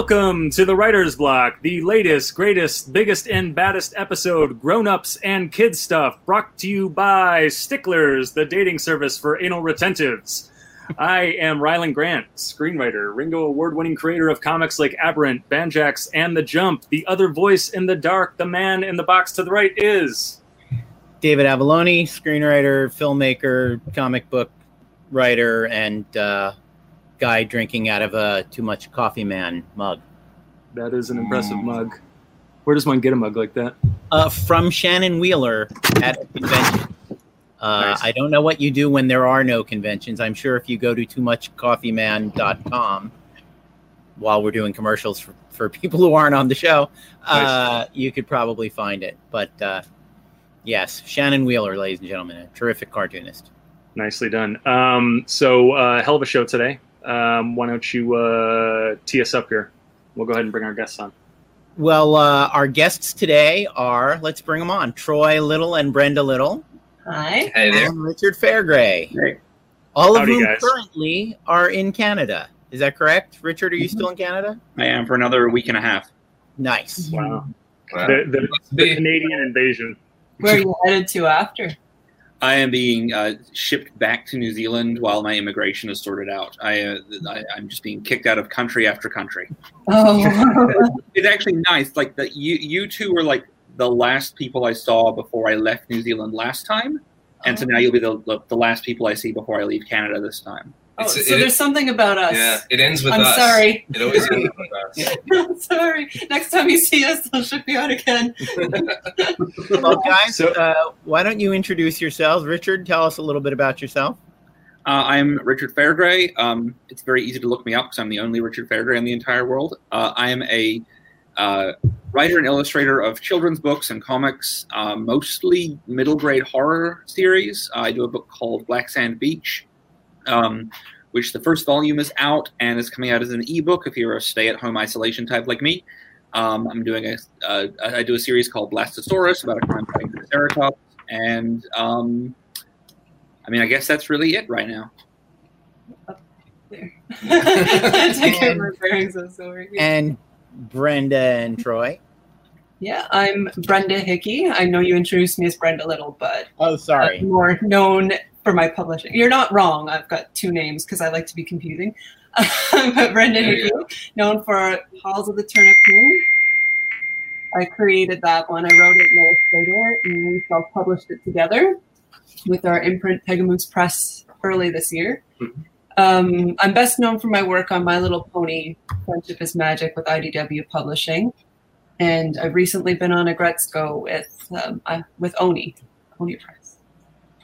Welcome to the Writer's Block, the latest, greatest, biggest, and baddest episode, grown ups and kids stuff, brought to you by Sticklers, the dating service for anal retentives. I am Rylend Grant, screenwriter, Ringo Award winning creator of comics like Aberrant, Banjax, and The Jump. The other voice in the dark, the man in the box to the right is. David Avallone, screenwriter, filmmaker, comic book writer, and uh, guy drinking out of a too much coffee man mug. That is an impressive mug. Where does one get a mug like that? Uh, from Shannon Wheeler at a convention. Uh, Nice. I don't know what you do when there are no conventions. I'm sure if you go to too much coffeeman.com while we're doing commercials for, for people who aren't on the show, uh, you could probably find it. But uh, yes, Shannon Wheeler, ladies and gentlemen, a terrific cartoonist. Nicely done. Um, so, uh, hell of a show today. Um, why don't you uh, tee us up here? We'll go ahead and bring our guests on. Well, uh, our guests today are, let's bring them on Troy Little and Brenda Little, Hi. Hey there. and Richard Fairgray. All of Howdy, whom guys. currently are in Canada. Is that correct? Richard, are you still in Canada? I am for another week and a half. Nice. Wow. Wow. The, the, the. Canadian invasion. Where are you headed to after? I am being uh, shipped back to New Zealand while my immigration is sorted out. I, uh, I I'm just being kicked out of country after country. Oh, It's actually nice. Like that, you you two were like the last people I saw before I left New Zealand last time, and so now you'll be the the, the last people I see before I leave Canada this time. Oh It's- so it- there's something about us. Yeah, it ends with I'm us. sorry. It always ends with us. I'm sorry. Next time you see us, they'll ship you out again. Well, guys, So- uh, why don't you introduce yourselves? Richard, tell us a little bit about yourself. Uh, I'm Richard Fairgray. Um, it's very easy to look me up because I'm the only Richard Fairgray in the entire world. Uh, I am a uh, writer and illustrator of children's books and comics, uh, mostly middle grade horror series. I do a book called Black Sand Beach, um, which the first volume is out and is coming out as an ebook if you're a stay at home isolation type like me. Um, I'm doing a uh, I do a series called Blastosaurus about a crime fighting Triceratops, and um, I mean I guess that's really it right now. There. Take care of my bearings. I'm sorry. And Brenda and Troy. Yeah, I'm Brenda Hickey. I know you introduced me as Brenda Little, but Oh, sorry. More known for my publishing. You're not wrong. I've got two names because I like to be confusing. but Brenda There you Hickey, known for Halls of the Turnip Moon. I created that one. I wrote it in Illustrator, and we self-published it together with our imprint Pegamoose Press early this year. Mhm. Um, I'm best known for my work on My Little Pony: Friendship is Magic with IDW Publishing, and I've recently been on a Gretzko with um, I, with Oni, Oni Press,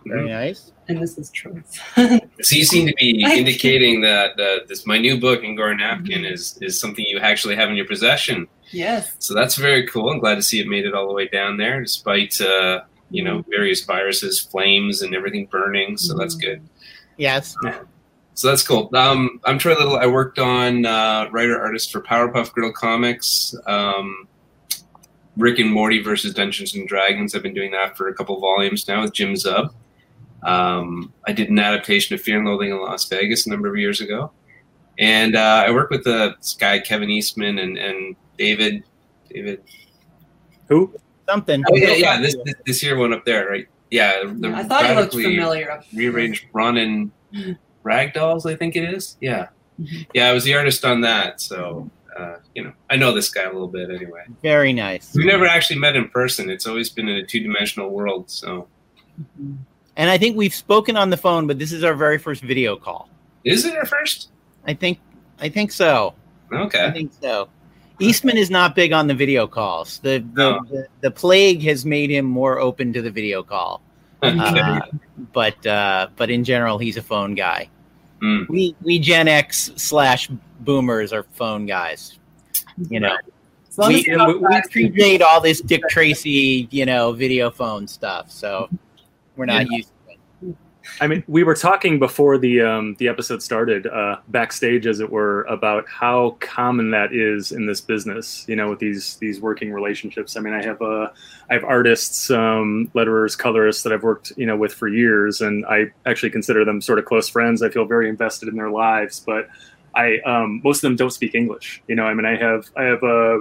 Very nice. and this is Troy's. So you seem to be I- indicating that uh, this my new book, Angora Napkin, Mhm. is is something you actually have in your possession. yes. So that's very cool. I'm glad to see it made it all the way down there, despite uh, you know various viruses, flames, and everything burning. So that's good. Yes. So that's cool. Um, I'm Troy Little. I worked on uh, writer artist for Powerpuff Girl comics. Um, Rick and Morty versus Dungeons and Dragons. I've been doing that for a couple volumes now with Jim Zub. Um, I did an adaptation of Fear and Loathing in Las Vegas a number of years ago, and uh, I work with the this guy Kevin Eastman and, and David. David. Who? Something. Oh yeah, yeah. This this, this here one up there, right? Yeah. The I thought it looked familiar. rearranged Ronin Ragdolls, I think it is. Yeah, Mhm. yeah, I was the artist on that, so uh, you know, I know this guy a little bit anyway. Very nice. We never actually met in person. It's always been in a two-dimensional world. So, And I think we've spoken on the phone, but this is our very first video call. is it our first? I think. I think so. Okay. I think so. Eastman is not big on the video calls. The the, Oh. the, the plague has made him more open to the video call. Okay. Uh, but uh, but in general, he's a phone guy. Hmm. We we Gen X slash Boomers are phone guys. You know, As we, as we, we predate all this Dick Tracy, you know, video phone stuff. So we're not used to it. I mean, we were talking before the um, the episode started, uh, backstage, as it were, about how common that is in this business. You know, with these these working relationships. I mean, I have uh, I have artists, um, letterers, colorists that I've worked you know with for years, and I actually consider them sort of close friends. I feel very invested in their lives, but I um, most of them don't speak English. You know, I mean, I have I have uh,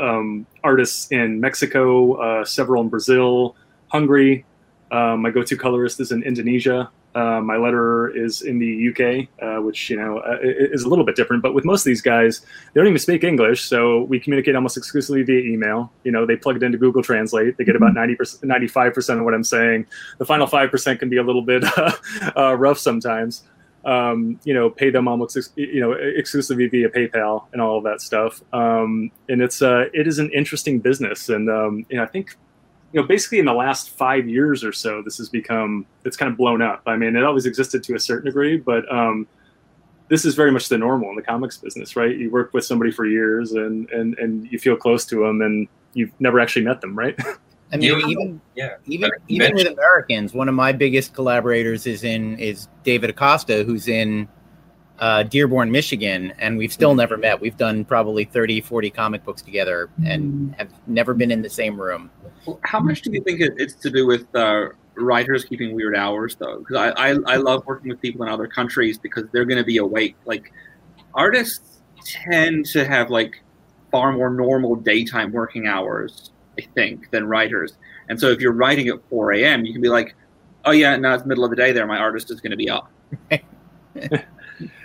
um, artists in Mexico, uh, several in Brazil, Hungary. Um, my go-to colorist is in Indonesia. Uh, my letterer is in the UK, uh, which you know uh, is a little bit different. But with most of these guys, they don't even speak English, so we communicate almost exclusively via email. You know, they plug it into Google Translate. They get about ninety percent, ninety-five percent of what I'm saying. The final five percent can be a little bit uh, rough sometimes. Um, you know, pay them almost you know exclusively via PayPal and all of that stuff. Um, and it's uh, it is an interesting business, and um, you know, I think you know, basically in the last five years or so, this has become it's kind of blown up. I mean, it always existed to a certain degree, but um, this is very much the normal in the comics business, right? You work with somebody for years, and and and you feel close to them, and you've never actually met them, right? I mean, Yeah. even Yeah. even even with Americans, one of my biggest collaborators is in is David Acosta, who's in uh, Dearborn, Michigan, and we've still never met. We've done probably 30, 40 comic books together and have never been in the same room. How much do you think it's to do with uh, writers keeping weird hours, though? Because I, I, I love working with people in other countries because they're going to be awake. Like, artists tend to have, like, far more normal daytime working hours, I think, than writers. And so if you're writing at 4 a.m., you can be like, oh, yeah, no, it's the middle of the day there. My artist is going to be up.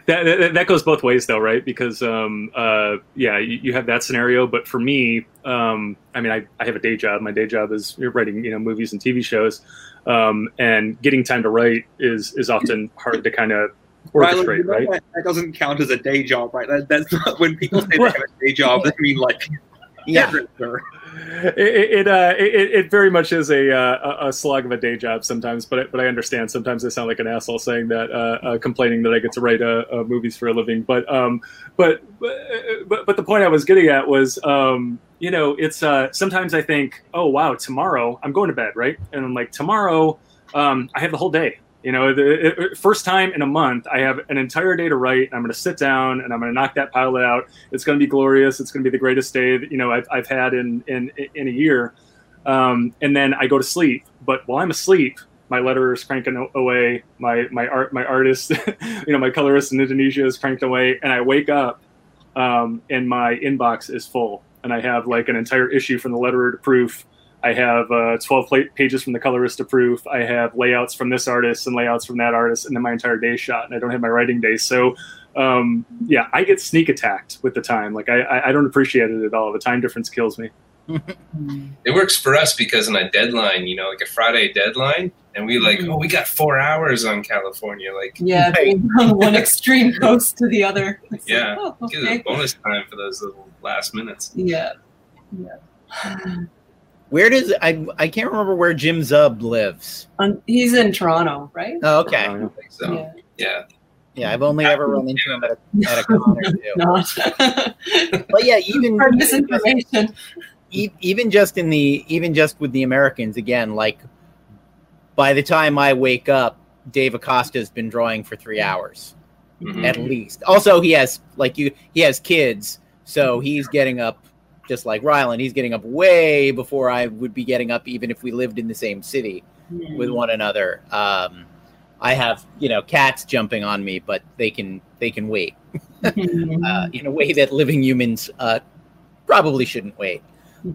that, that that goes both ways though right? Because um uh yeah you, you have that scenario. But for me um i mean I, I have a day job. My day job is writing you know movies and tv shows. Um and getting time to write is is often hard to kind of Rylend, orchestrate you know right? that, that doesn't count as a day job, right? That, that's not, when people say they have a day job, they mean like Yeah, hairdresser. It it, uh, it it very much is a uh, a slog of a day job sometimes, but I- but I understand. Sometimes I sound like an asshole saying that, uh, uh, complaining that I get to write uh, uh, movies for a living. But um, but but but the point I was getting at was, um, you know, it's uh, sometimes I think, oh wow, tomorrow I'm going to bed, right? And I'm like, tomorrow um, I have the whole day. You know, the first time in a month, I have an entire day to write. I'm going to sit down and I'm going to knock that pile out. It's going to be glorious. It's going to be the greatest day that you know I've, I've had in in in a year. Um, and then I go to sleep. But while I'm asleep, my letter is cranking away. My my art my artist, you know, my colorist in Indonesia is cranked away, and I wake up um, and my inbox is full, and I have like an entire issue from the letterer to proof. I have uh, 12 pla- pages from the colorist to proof. I have layouts from this artist and layouts from that artist, and then my entire day shot, and I don't have my writing day. So, um, yeah, I get sneak attacked with the time. Like I, I, I don't appreciate it at all. The time difference kills me. It works for us because on a deadline, you know, like a Friday deadline, and we like, oh, we got four hours on California. Like, Yeah, being from one extreme coast to the other. It's like, Yeah. oh, give us okay. bonus time for those little last minutes. Yeah. Yeah. where does I I can't remember where Jim Zub lives. Um, he's in Toronto, right? Oh, okay, I think so. Yeah. Yeah. yeah, I've only ever run into him at a, at a con or two. Not. But yeah, even For misinformation. e- even just in the even just with the Americans again, like by the time I wake up, Dave Acosta's been drawing for three hours Mhm. at least. Also, he has like you, he has kids, so he's getting up just like Rylend. He's getting up way before I would be getting up, even if we lived in the same city with one another. Um, I have you know cats jumping on me, but they can they can wait uh, in a way that living humans uh, probably shouldn't wait.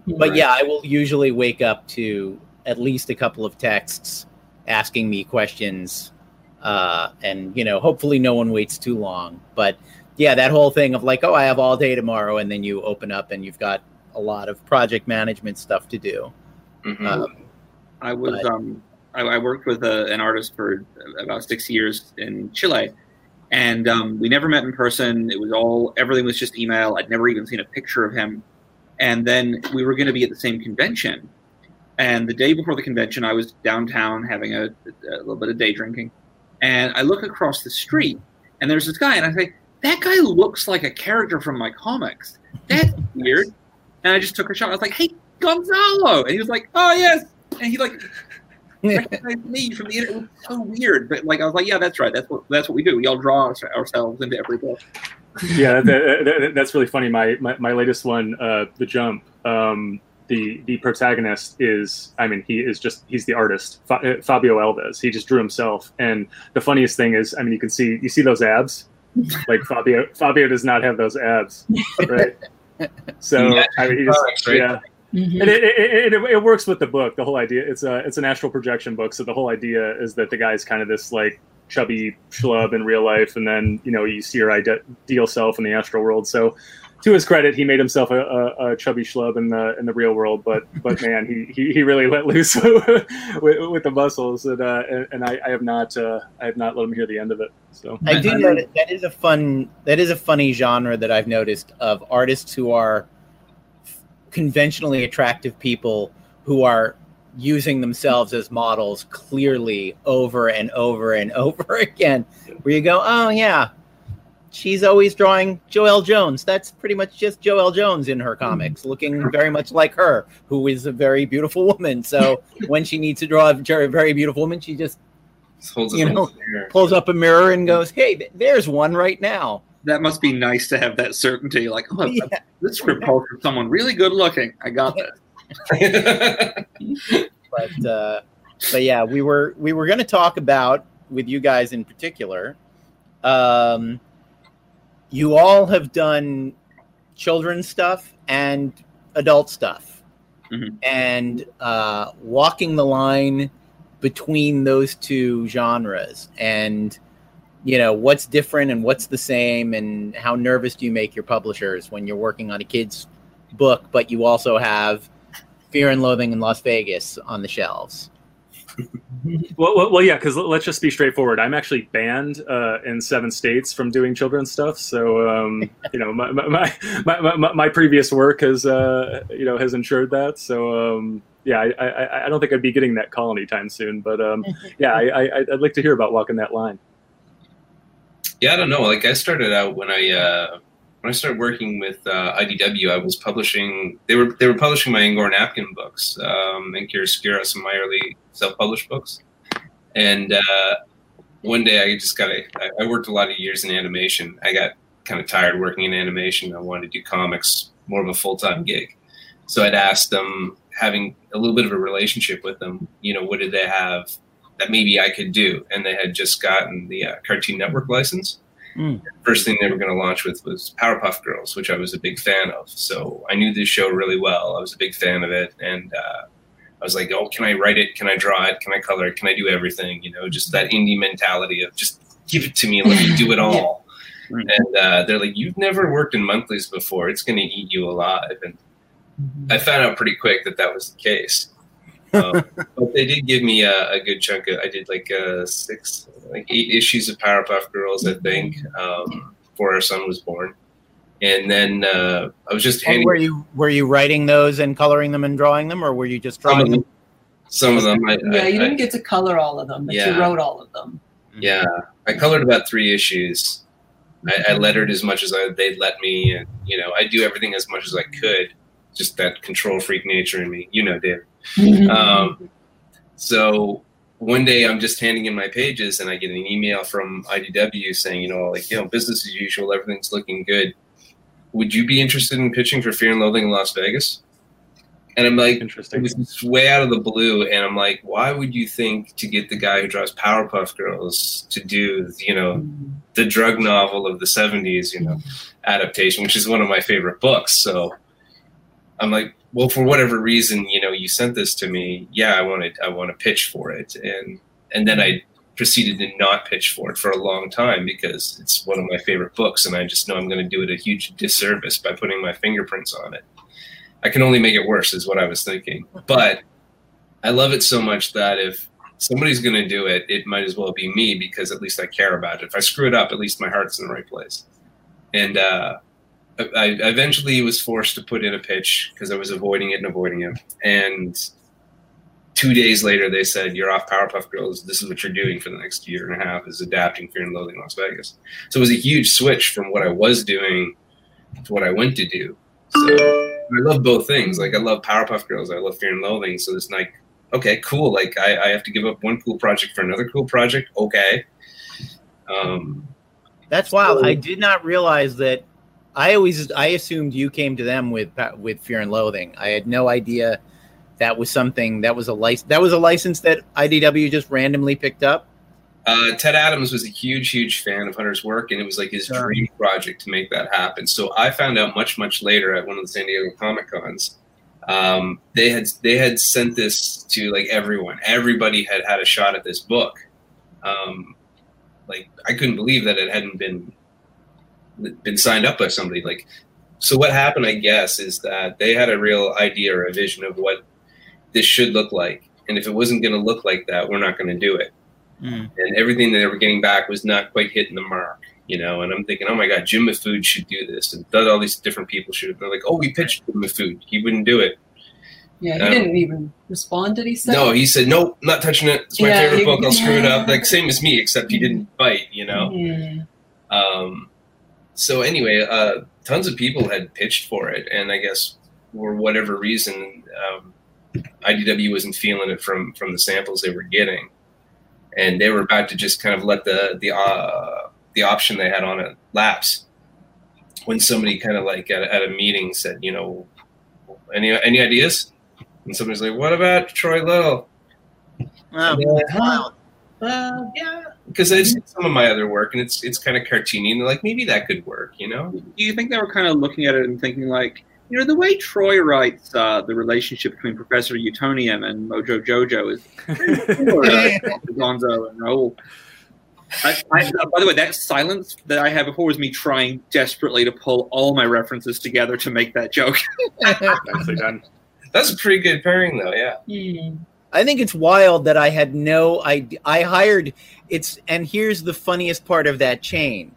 But yeah, I will usually wake up to at least a couple of texts asking me questions, uh, and you know, hopefully no one waits too long. But yeah, that whole thing of like, oh, I have all day tomorrow, and then you open up and you've got a lot of project management stuff to do. Mhm. Um, I was But- um, I, I worked with a, an artist for about six years in Chile, and um, we never met in person. It was all everything was just email. I'd never even seen a picture of him. And then we were going to be at the same convention, and the day before the convention, I was downtown having a, a little bit of day drinking, and I look across the street, and there's this guy, and I say, "That guy looks like a character from my comics. That's weird." And I just took a shot. I was like, "Hey, Gonzalo," and he was like, "Oh yes," and he like recognized me from the internet. It was so weird, but like I was like, "Yeah, that's right. That's what that's what we do. We all draw ourselves into every book." yeah, that, that- that- that's really funny. My, my my latest one, uh, the jump. Um, the the protagonist is, I mean, he is just he's the artist, uh, Fabio Alves. He just drew himself, and the funniest thing is, I mean, you can see you see those abs. Like Fabio Fabio does not have those abs, right? So Yeah, I mean, he's, comics, right? yeah, Mhm. and it, it, it, it works with the book. The whole idea it's a it's an astral projection book, so the whole idea is that the guy's kind of this like chubby schlub in real life, and then you know you see your ideal self in the astral world. So to his credit, he made himself a, a, a chubby schlub in the in the real world, but but man, he, he, he really let loose with, with the muscles, and uh, and, and I, I have not uh, I have not let him hear the end of it. So I do know that that is a fun that is a funny genre that I've noticed of artists who are conventionally attractive people who are using themselves as models clearly over and over and over again. Where you go, oh yeah, she's always drawing Joelle Jones. That's pretty much just Joelle Jones in her comics, looking very much like her, who is a very beautiful woman. So when she needs to draw a very, beautiful woman, she just Just holds You know, pulls up a mirror and goes, "Hey, th- there's one right now." That must be nice to have that certainty. Like, oh, Yeah. this calls someone really good looking. I got that. But uh, but yeah, we were we were going to talk about with you guys in particular. Um, you all have done children's stuff and adult stuff, Mhm. and uh, walking the line between those two genres and you know what's different and what's the same and how nervous do you make your publishers when you're working on a kid's book but you also have fear and loathing in las vegas on the shelves Well, well, well yeah, because let's just be straightforward. I'm actually banned uh, in seven states from doing children's stuff. So, um, you know, my my, my, my, my, my previous work has, uh, you know, has ensured that. So, um, yeah, I, I, I don't think I'd be getting that call anytime soon. But um, yeah, I, I, I'd like to hear about walking that line. yeah, I don't know. Like I started out when I uh, when I started working with uh, IDW, I was publishing. They were they were publishing my Angor napkin books, um, and Chiaroscuro, some of my early self published books. And uh, one day, I just got a. I- I worked a lot of years in animation. I got kind of tired working in animation. I wanted to do comics, more of a full time gig. So I'd asked them, having a little bit of a relationship with them, you know, what did they have that maybe I could do? And they had just gotten the uh, Cartoon Network license. Mm. First thing they were going to launch with was Powerpuff Girls, which I was a big fan of. So I knew this show really well. I was a big fan of it, and uh, I was like, "Oh, can I write it? Can I draw it? Can I color it? Can I do everything?" You know, just that indie mentality of just give it to me and let me do it all. Yeah. And uh, they're like, "You've never worked in monthlies before. It's going to eat you alive." And I found out pretty quick that that was the case. Um, but they did give me a, a good chunk of. I did like uh, six, like eight issues of Powerpuff Girls, I think, um, before our son was born. And then uh, I was just And handing were you were you writing those and coloring them and drawing them or were you just some drawing of them them. Some of them, I, Yeah, I- you I- didn't get to color all of them, but Yeah. you wrote all of them. Yeah, I colored about three issues. I, I lettered as much as I, they'd let me, and you know, I do everything as much as I could. Just that control freak nature in me, you know, Dave. Um, so one day I'm just handing in my pages, and I get an email from IDW saying, you know, like, you know, business as usual, everything's looking good. Would you be interested in pitching for Fear and Loathing in Las Vegas? And I'm like, it Interesting. was way out of the blue, and I'm like, why would you think to get the guy who draws Powerpuff Girls to do, you know, the drug novel of the 70s, you know, adaptation, which is one of my favorite books. So I'm like, well, for whatever reason, you know, you sent this to me. Yeah, I wanted, I want to pitch for it. And, and then I proceeded to not pitch for it for a long time because it's one of my favorite books. And I just know I'm going to do it a huge disservice by putting my fingerprints on it. I can only make it worse is what I was thinking. But I love it so much that if somebody's going to do it, it might as well be me because at least I care about it. If I screw it up, at least my heart's in the right place. And uh, I, eventually was forced to put in a pitch because I was avoiding it and avoiding it. And two days later, they said, "You're off Powerpuff Girls. This is what you're doing for the next year and a half: is adapting Fear and Loathing Las Vegas." So it was a huge switch from what I was doing to what I went to do. So I love both things. Like I love Powerpuff Girls. I love Fear and Loathing. So it's like, okay, cool. Like I, I have to give up one cool project for another cool project. Okay. Um, That's wild. I did not realize that. I always I assumed you came to them with with Fear and Loathing. I had no idea that was something that was a license that was a license that IDW just randomly picked up. Uh, Ted Adams was a huge, huge fan of Hunter's work, and it was like his Yeah. dream project to make that happen. So I found out much, much later at one of the San Diego Comic Cons. Um, they had they had sent this to like everyone. Everybody had had a shot at this book. Um, like I couldn't believe that it hadn't been been signed up by somebody. Like, so what happened? I guess is that they had a real idea or a vision of what this should look like, and if it wasn't going to look like that, we're not going to do it Mm. and everything that they were getting back was not quite hitting the mark, you know. And I'm thinking, oh my god, Jim Mahfood should do this, and th- all these different people should. They're like, oh, we pitched Jim Mahfood, he wouldn't do it. Yeah, he Um, didn't even respond. Did he say? No, he said, nope, not touching it. It's my Yeah, favorite he- book. I'll screw it up. Like same as me, except he didn't bite, you know. Yeah. Um, so anyway, uh, tons of people had pitched for it, and I guess for whatever reason, um, IDW wasn't feeling it from from the samples they were getting, and they were about to just kind of let the the uh, the option they had on it lapse. When somebody kind of like at, a- at a meeting said, you know, any any ideas? And somebody's like, "What about Troy Little?" Wow, that's wild. Well, yeah, because I've seen some of my other work, and it's it's kind of cartoony, and they're like, maybe that could work, you know? Do you think they were kind of looking at it and thinking like, you know, the way Troy writes uh, the relationship between Professor Utonium and Mojo Jojo is pretty similar to Gonzo and Raoul. I, I, uh, by the way, that silence that I had before was me trying desperately to pull all my references together to make that joke. Nicely done. That's a pretty good pairing, though. Yeah. Hmm. I think it's wild that I had no idea. I hired it's, and here's the funniest part of that chain.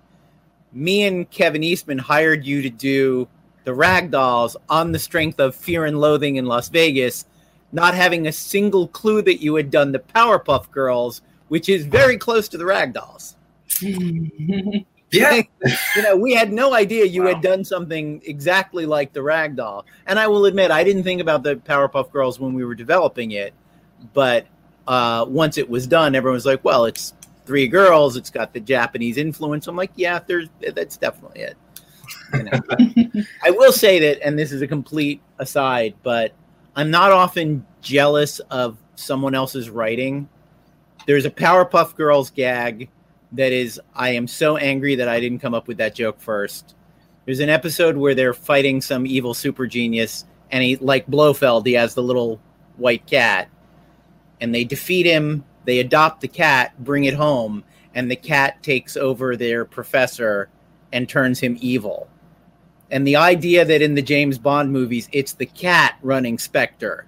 Me and Kevin Eastman hired you to do the Ragdolls on the strength of Fear and Loathing in Las Vegas, not having a single clue that you had done the Powerpuff Girls, which is very close to the Ragdolls. Yeah. you know, we had no idea you Wow. had done something exactly like the Ragdoll. And I will admit, I didn't think about the Powerpuff Girls when we were developing it, but uh, once it was done, everyone was like, "Well, it's three girls. It's got the Japanese influence." I'm like, "Yeah, there's that's definitely it." You know? I will say that, and this is a complete aside, but I'm not often jealous of someone else's writing. There's a Powerpuff Girls gag that is, I am so angry that I didn't come up with that joke first. There's an episode where they're fighting some evil super genius, and he, like Blofeld, he has the little white cat, and they defeat him. They adopt the cat, bring it home, and the cat takes over their professor and turns him evil. And the idea that in the James Bond movies, it's the cat running Spectre.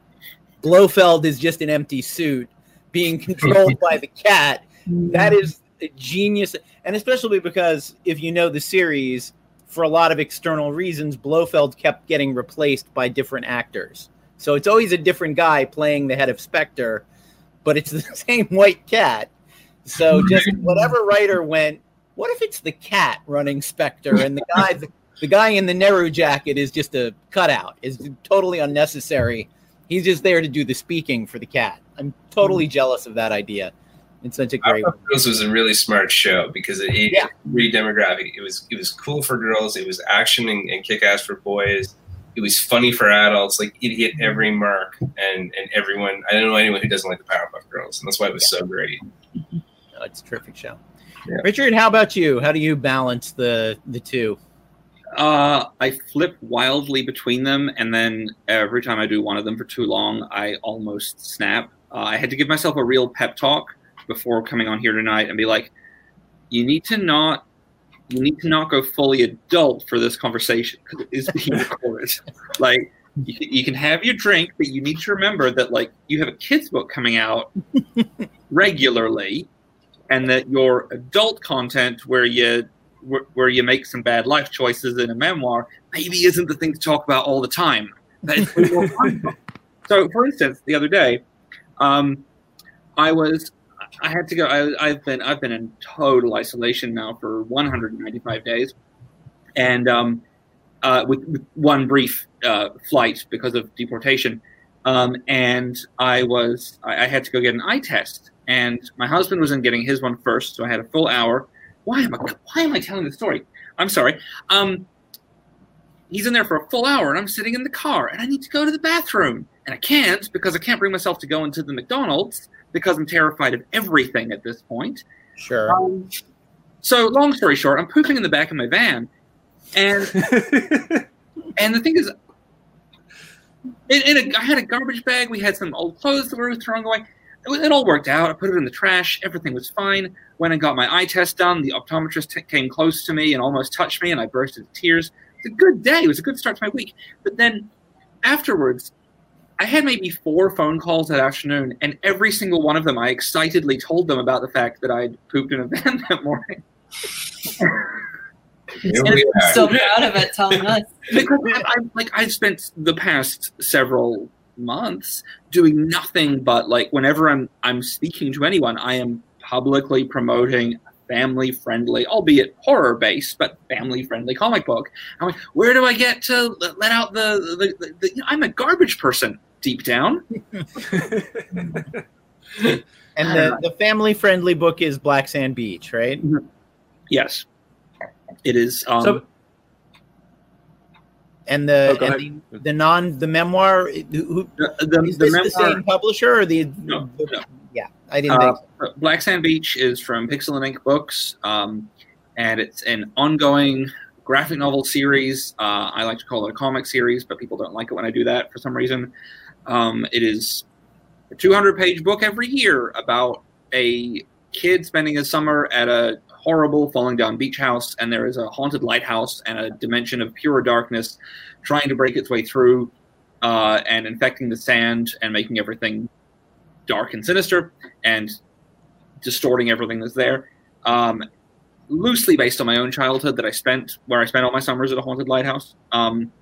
Blofeld is just an empty suit being controlled by the cat. That is genius. And especially because if you know the series, for a lot of external reasons, Blofeld kept getting replaced by different actors. So it's always a different guy playing the head of Spectre, but it's the same white cat. So just whatever writer went, what if it's the cat running Spectre and the guy the, the guy in the Nehru jacket is just a cutout, is totally unnecessary. He's just there to do the speaking for the cat. I'm totally hmm. jealous of that idea. It's such a great Girls was a really smart show because it, it Yeah. re demographic. It was it was cool for girls. It was action and, and kick ass for boys. It was funny for adults. Like it hit every mark, and and everyone. I don't know anyone who doesn't like the Powerpuff Girls, and that's why it was so great. Oh, it's a terrific show. Yeah. Richard, how about you? How do you balance the the two? Uh, I flip wildly between them, and then every time I do one of them for too long, I almost snap. Uh, I had to give myself a real pep talk before coming on here tonight and be like, "You need to not, you need to not go fully adult for this conversation because it is being recorded. like, you can, you can have your drink, but you need to remember that like you have a kids book coming out regularly, and that your adult content where you where, where you make some bad life choices in a memoir maybe isn't the thing to talk about all the time. That is way more fun. so, for instance, the other day, um, I was I had to go. I, I've been I've been in total isolation now for 195 days, and um, uh, with, with one brief uh, flight because of deportation. Um, and I was I, I had to go get an eye test, and my husband was in getting his one first, so I had a full hour. Why am I why am I telling the story? I'm sorry. Um, he's in there for a full hour, and I'm sitting in the car, and I need to go to the bathroom, and I can't because I can't bring myself to go into the McDonald's because I'm terrified of everything at this point. Sure. Um, So, long story short, I'm pooping in the back of my van, and and the thing is, in, in a, I had a garbage bag. We had some old clothes that were thrown away. It, it all worked out. I put it in the trash. Everything was fine. Went and got my eye test done. The optometrist t- came close to me and almost touched me, and I burst into tears. It was a good day. It was a good start to my week. But then afterwards, I had maybe four phone calls that afternoon, and every single one of them, I excitedly told them about the fact that I'd pooped in a van that morning. Here I'm so proud of it telling us. because I, I like I've spent the past several months doing nothing but like whenever I'm I'm speaking to anyone, I am publicly promoting a family friendly, albeit horror based, but family friendly comic book. I'm like, where do I get to let let out the the, the, the you know, I'm a garbage person deep down. And the, the family friendly book is Black Sand Beach, right? Yes, it is. Um, So- And the Oh, and the, the non the memoir who, the, the, is the this the memoir- same publisher or the, No, the- no. yeah I didn't Uh, think so. Black Sand Beach is from Pixel and Ink Books, um, and it's an ongoing graphic novel series. Uh, I like to call it a comic series, but people don't like it when I do that for some reason. Um, it is a 200 page book every year about a kid spending a summer at a horrible falling down beach house, and there is a haunted lighthouse and a dimension of pure darkness trying to break its way through uh, and infecting the sand and making everything dark and sinister and distorting everything that's there. Um, loosely based on my own childhood that I spent where I spent all my summers at a haunted lighthouse. Um,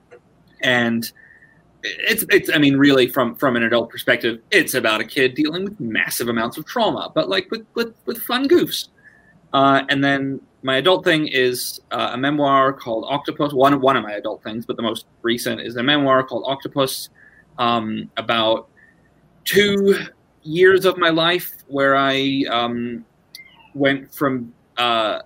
and it's it's I mean really from from an adult perspective, it's about a kid dealing with massive amounts of trauma, but like with with, with fun goofs. Uh, and then my adult thing is uh, a memoir called Octopus. One one of my adult things, but the most recent is a memoir called Octopus um, about two years of my life where I um, went from uh,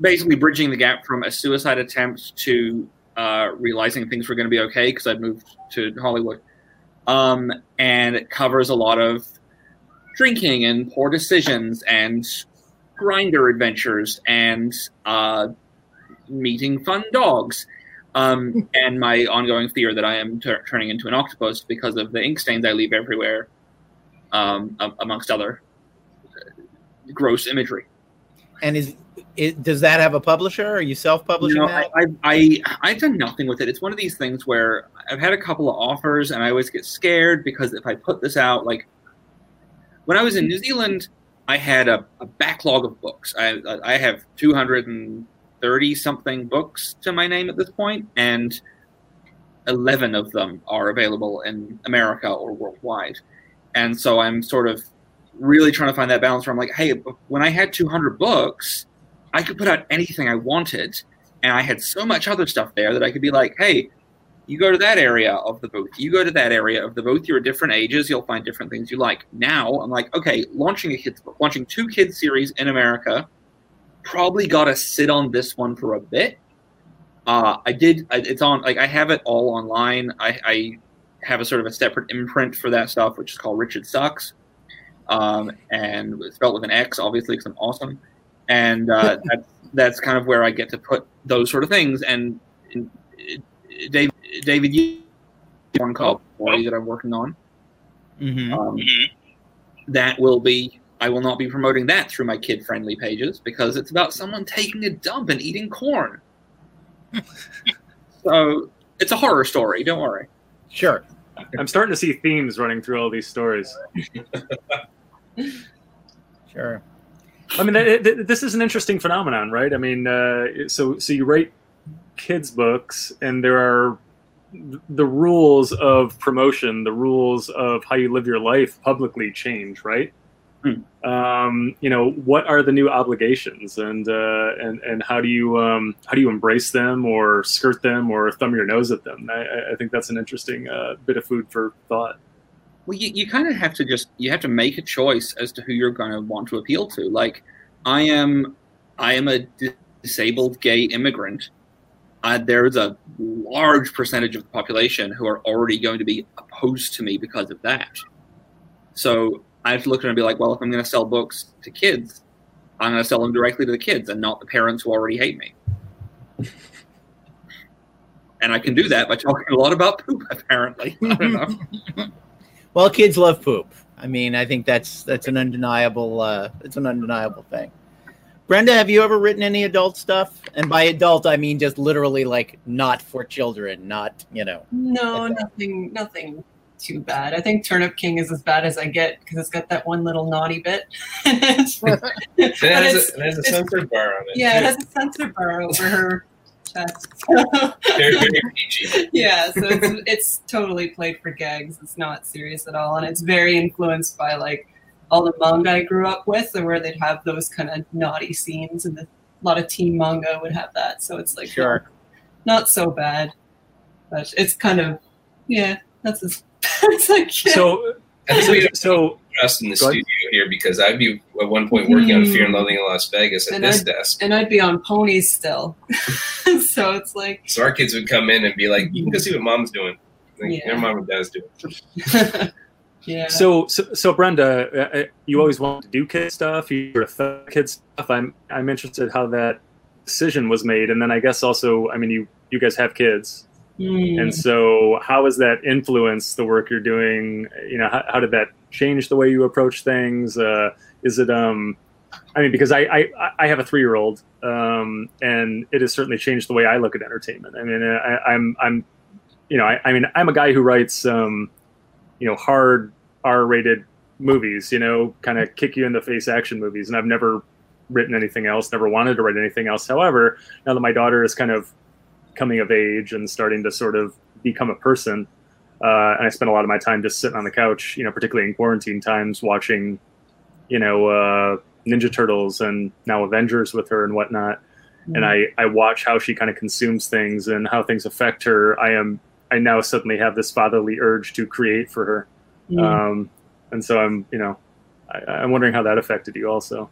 basically bridging the gap from a suicide attempt to uh, realizing things were going to be okay because I'd moved to Hollywood. Um, and it covers a lot of drinking and poor decisions and Grindr adventures and uh, meeting fun dogs. Um, and my ongoing fear that I am tur turning into an octopus because of the ink stains I leave everywhere, um, amongst other uh, gross imagery. And is it, does that have a publisher? Are you self publishing You know, that? I, I, I, I've done nothing with it. It's one of these things where I've had a couple of offers, and I always get scared because if I put this out, like when I was in New Zealand, I had a, a backlog of books. I, I have two hundred and thirty something books to my name at this point, and eleven of them are available in America or worldwide. And so I'm sort of really trying to find that balance where I'm like, hey, when I had 200 books, I could put out anything I wanted, and I had so much other stuff there that I could be like, hey, you go to that area of the booth, you go to that area of the booth. You're at different ages, you'll find different things you like. Now I'm like, okay, launching a kids book, launching two kids series in America, probably got to sit on this one for a bit. Uh, I did. It's on. Like I have it all online. I, I have a sort of a separate imprint for that stuff, which is called Richard Sucks, um, and it's spelled with an X, obviously, because I'm awesome. And uh, that's that's kind of where I get to put those sort of things. And, and uh, David, David, you one called Boy that I'm working on. Mhm. Um, that will be. I will not be promoting that through my kid-friendly pages because it's about someone taking a dump and eating corn. so it's a horror story. Don't worry. Sure. I'm starting to see themes running through all these stories. Sure. I mean, th- th- this is an interesting phenomenon, right? I mean, uh, so so you write kids' books, and there are the rules of promotion, the rules of how you live your life publicly change, right? Hmm. Um, you know, what are the new obligations, and uh, and and how do you um, how do you embrace them, or skirt them, or thumb your nose at them? I- I, I think that's an interesting uh, bit of food for thought. Well, you, you kind of have to just you have to make a choice as to who you're going to want to appeal to. Like, I am, I am a disabled gay immigrant. Uh, there's a large percentage of the population who are already going to be opposed to me because of that. So I have to look at it and be like, well, if I'm going to sell books to kids, I'm going to sell them directly to the kids and not the parents who already hate me. And I can do that by talking a lot about poop, apparently. I don't know. Well, kids love poop. I mean, I think that's that's an undeniable uh, it's an undeniable thing. Brenda, have you ever written any adult stuff? And by adult, I mean just literally like not for children, not you know. No, nothing, nothing too bad. I think Turnip King is as bad as I get because it's got that one little naughty bit. It has, a, it has a it's- censored bar on it. yeah, it has a censor bar over her chest. Very, very peachy. yeah, so it's, it's totally played for gags. It's not serious at all, and it's very influenced by like all the manga I grew up with, and where they'd have those kind of naughty scenes, and the, a lot of teen manga would have that. So it's like Sure. not so bad, but it's kind of yeah. That's as, it's like yeah. So, I think we have so trust in the Go ahead. studio here because I'd be at one point working on Hmm. Fear and Loathing in Las Vegas at And this I'd- desk. and I'd be on ponies still, so it's like So our kids would come in and be like, "You can go see what mom's doing." Like, Yeah. Their mom and dad's doing. yeah. So, so, so Brenda, uh, uh, you always wanted to do kid stuff. You were a kid stuff. I'm, I'm interested how that decision was made, and then I guess also, I mean, you, you guys have kids, Mm. and so how has that influenced the work you're doing? You know, how, how did that change the way you approach things? Uh, is it, um, I mean, because I, I, I have a three year old, um, and it has certainly changed the way I look at entertainment. I mean, I, I'm, I'm, you know, I, I mean, I'm a guy who writes, um, you know, hard R-rated movies, you know, kind of kick you in the face action movies, and I've never written anything else, never wanted to write anything else. However, now that my daughter is kind of coming of age and starting to sort of become a person, uh, and I spent a lot of my time just sitting on the couch, you know, particularly in quarantine times, watching, you know, uh, Ninja Turtles and now Avengers with her and whatnot. And I, I watch how she kind of consumes things and how things affect her. I am I now suddenly have this fatherly urge to create for her. Mm. Um, and so I'm, you know, I, I'm wondering how that affected you also.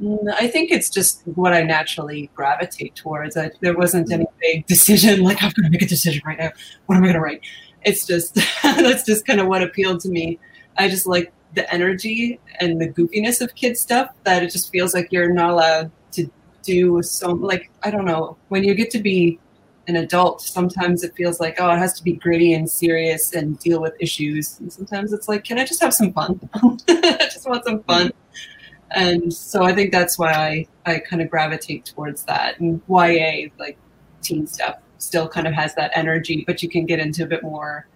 Mm, I think it's just what I naturally gravitate towards. I, there wasn't any big decision like I'm going to make a decision right now. What am I going to write? It's just that's just kind of what appealed to me. I just like the energy and the goofiness of kid stuff that it just feels like you're not allowed to do so like I don't know when you get to be an adult sometimes it feels like oh it has to be gritty and serious and deal with issues and sometimes it's like can I just have some fun I just want some fun and so I think that's why I, I kind of gravitate towards that. And YA, like teen stuff, still kind of has that energy, but you can get into a bit more,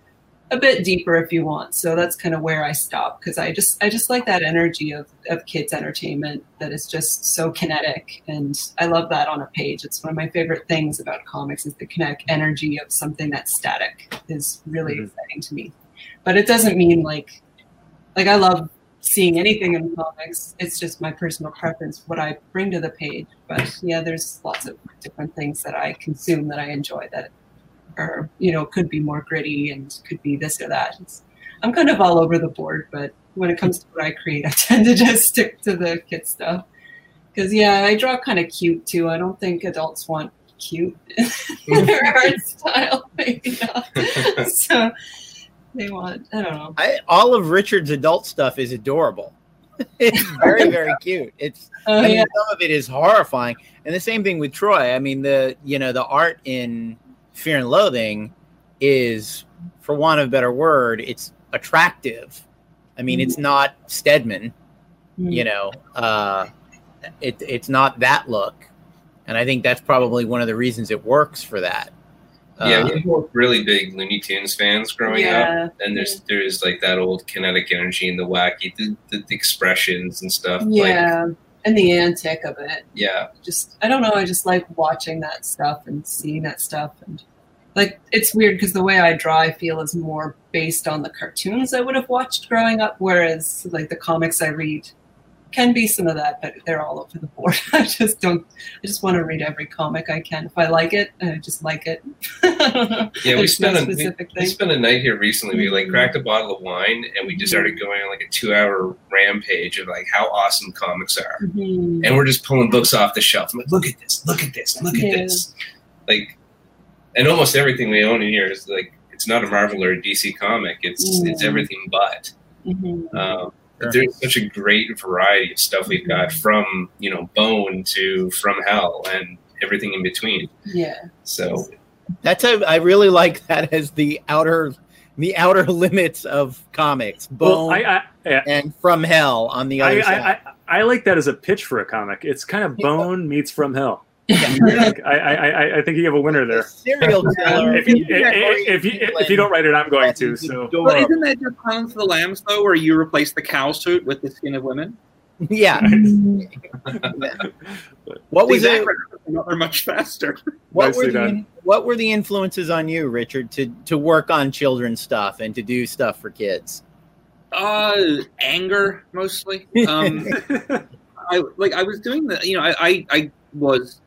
a bit deeper if you want. So that's kind of where I stop because I just I just like that energy of of kids entertainment that is just so kinetic, and I love that on a page. It's one of my favorite things about comics is the kinetic energy of something that's static is really Mhm. exciting to me. But it doesn't mean like like I love seeing anything in comics. It's just my personal preference, what I bring to the page. But yeah, there's lots of different things that I consume that I enjoy that are, you know, could be more gritty and could be this or that. It's, I'm kind of all over the board, but when it comes to what I create, I tend to just stick to the kid stuff. Because yeah, I draw kind of cute too. I don't think adults want cute in their mm-hmm. art style. Maybe not. so they want, I don't know. I, all of Richard's adult stuff is adorable. it's very very cute. It's Oh I mean, yeah, some of it is horrifying, and the same thing with Troy. I mean, the you know the art in Fear and Loathing is, for want of a better word, it's attractive. I mean, it's not Steadman, you know. Uh, it it's not that look, and I think that's probably one of the reasons it works for that. Yeah, Uh, we were both really big Looney Tunes fans growing up. And there's there's like that old kinetic energy and the wacky, the, the, the expressions and stuff. Like, Yeah, and the antic of it. yeah. Just I don't know. I just like watching that stuff and seeing that stuff, and like it's weird because the way I draw, I feel is more based on the cartoons I would have watched growing up, whereas like the comics I read can be some of that, but they're all over the board. I just don't. I just want to read every comic I can. If I like it, I just like it. Yeah, we There's no spent a we, we spent a night here recently. We like Mhm. cracked a bottle of wine and we just started going on like a two hour rampage of like how awesome comics are. Mhm. And we're just pulling books off the shelf. I'm like, look at this, look at this, look at Yeah. this. Like and almost everything we own in here is like it's not a Marvel or a DC comic. It's it's Mm. everything but. Mhm. Um, there's such a great variety of stuff we've got mm-hmm. from you know bone to from hell and everything in between. Yeah. So That's a, I really like that as the outer the outer limits of comics. Bone Well, I, I, yeah, and from hell on the other I, side. I, I like that as a pitch for a comic. It's kind of Bone meets From Hell. Yeah. I, I, I, I think you have a winner there. serial killer. If you, if, you, if you don't write it, I'm going to. So but isn't that just Silence of the Lambs though, where you replace the cow suit with the skin of women? yeah. What was it? that much faster. What were the what were the influences on you, Richard, to to work on children's stuff and to do stuff for kids? Uh, anger mostly. Um, I like I was doing the you know I, I I was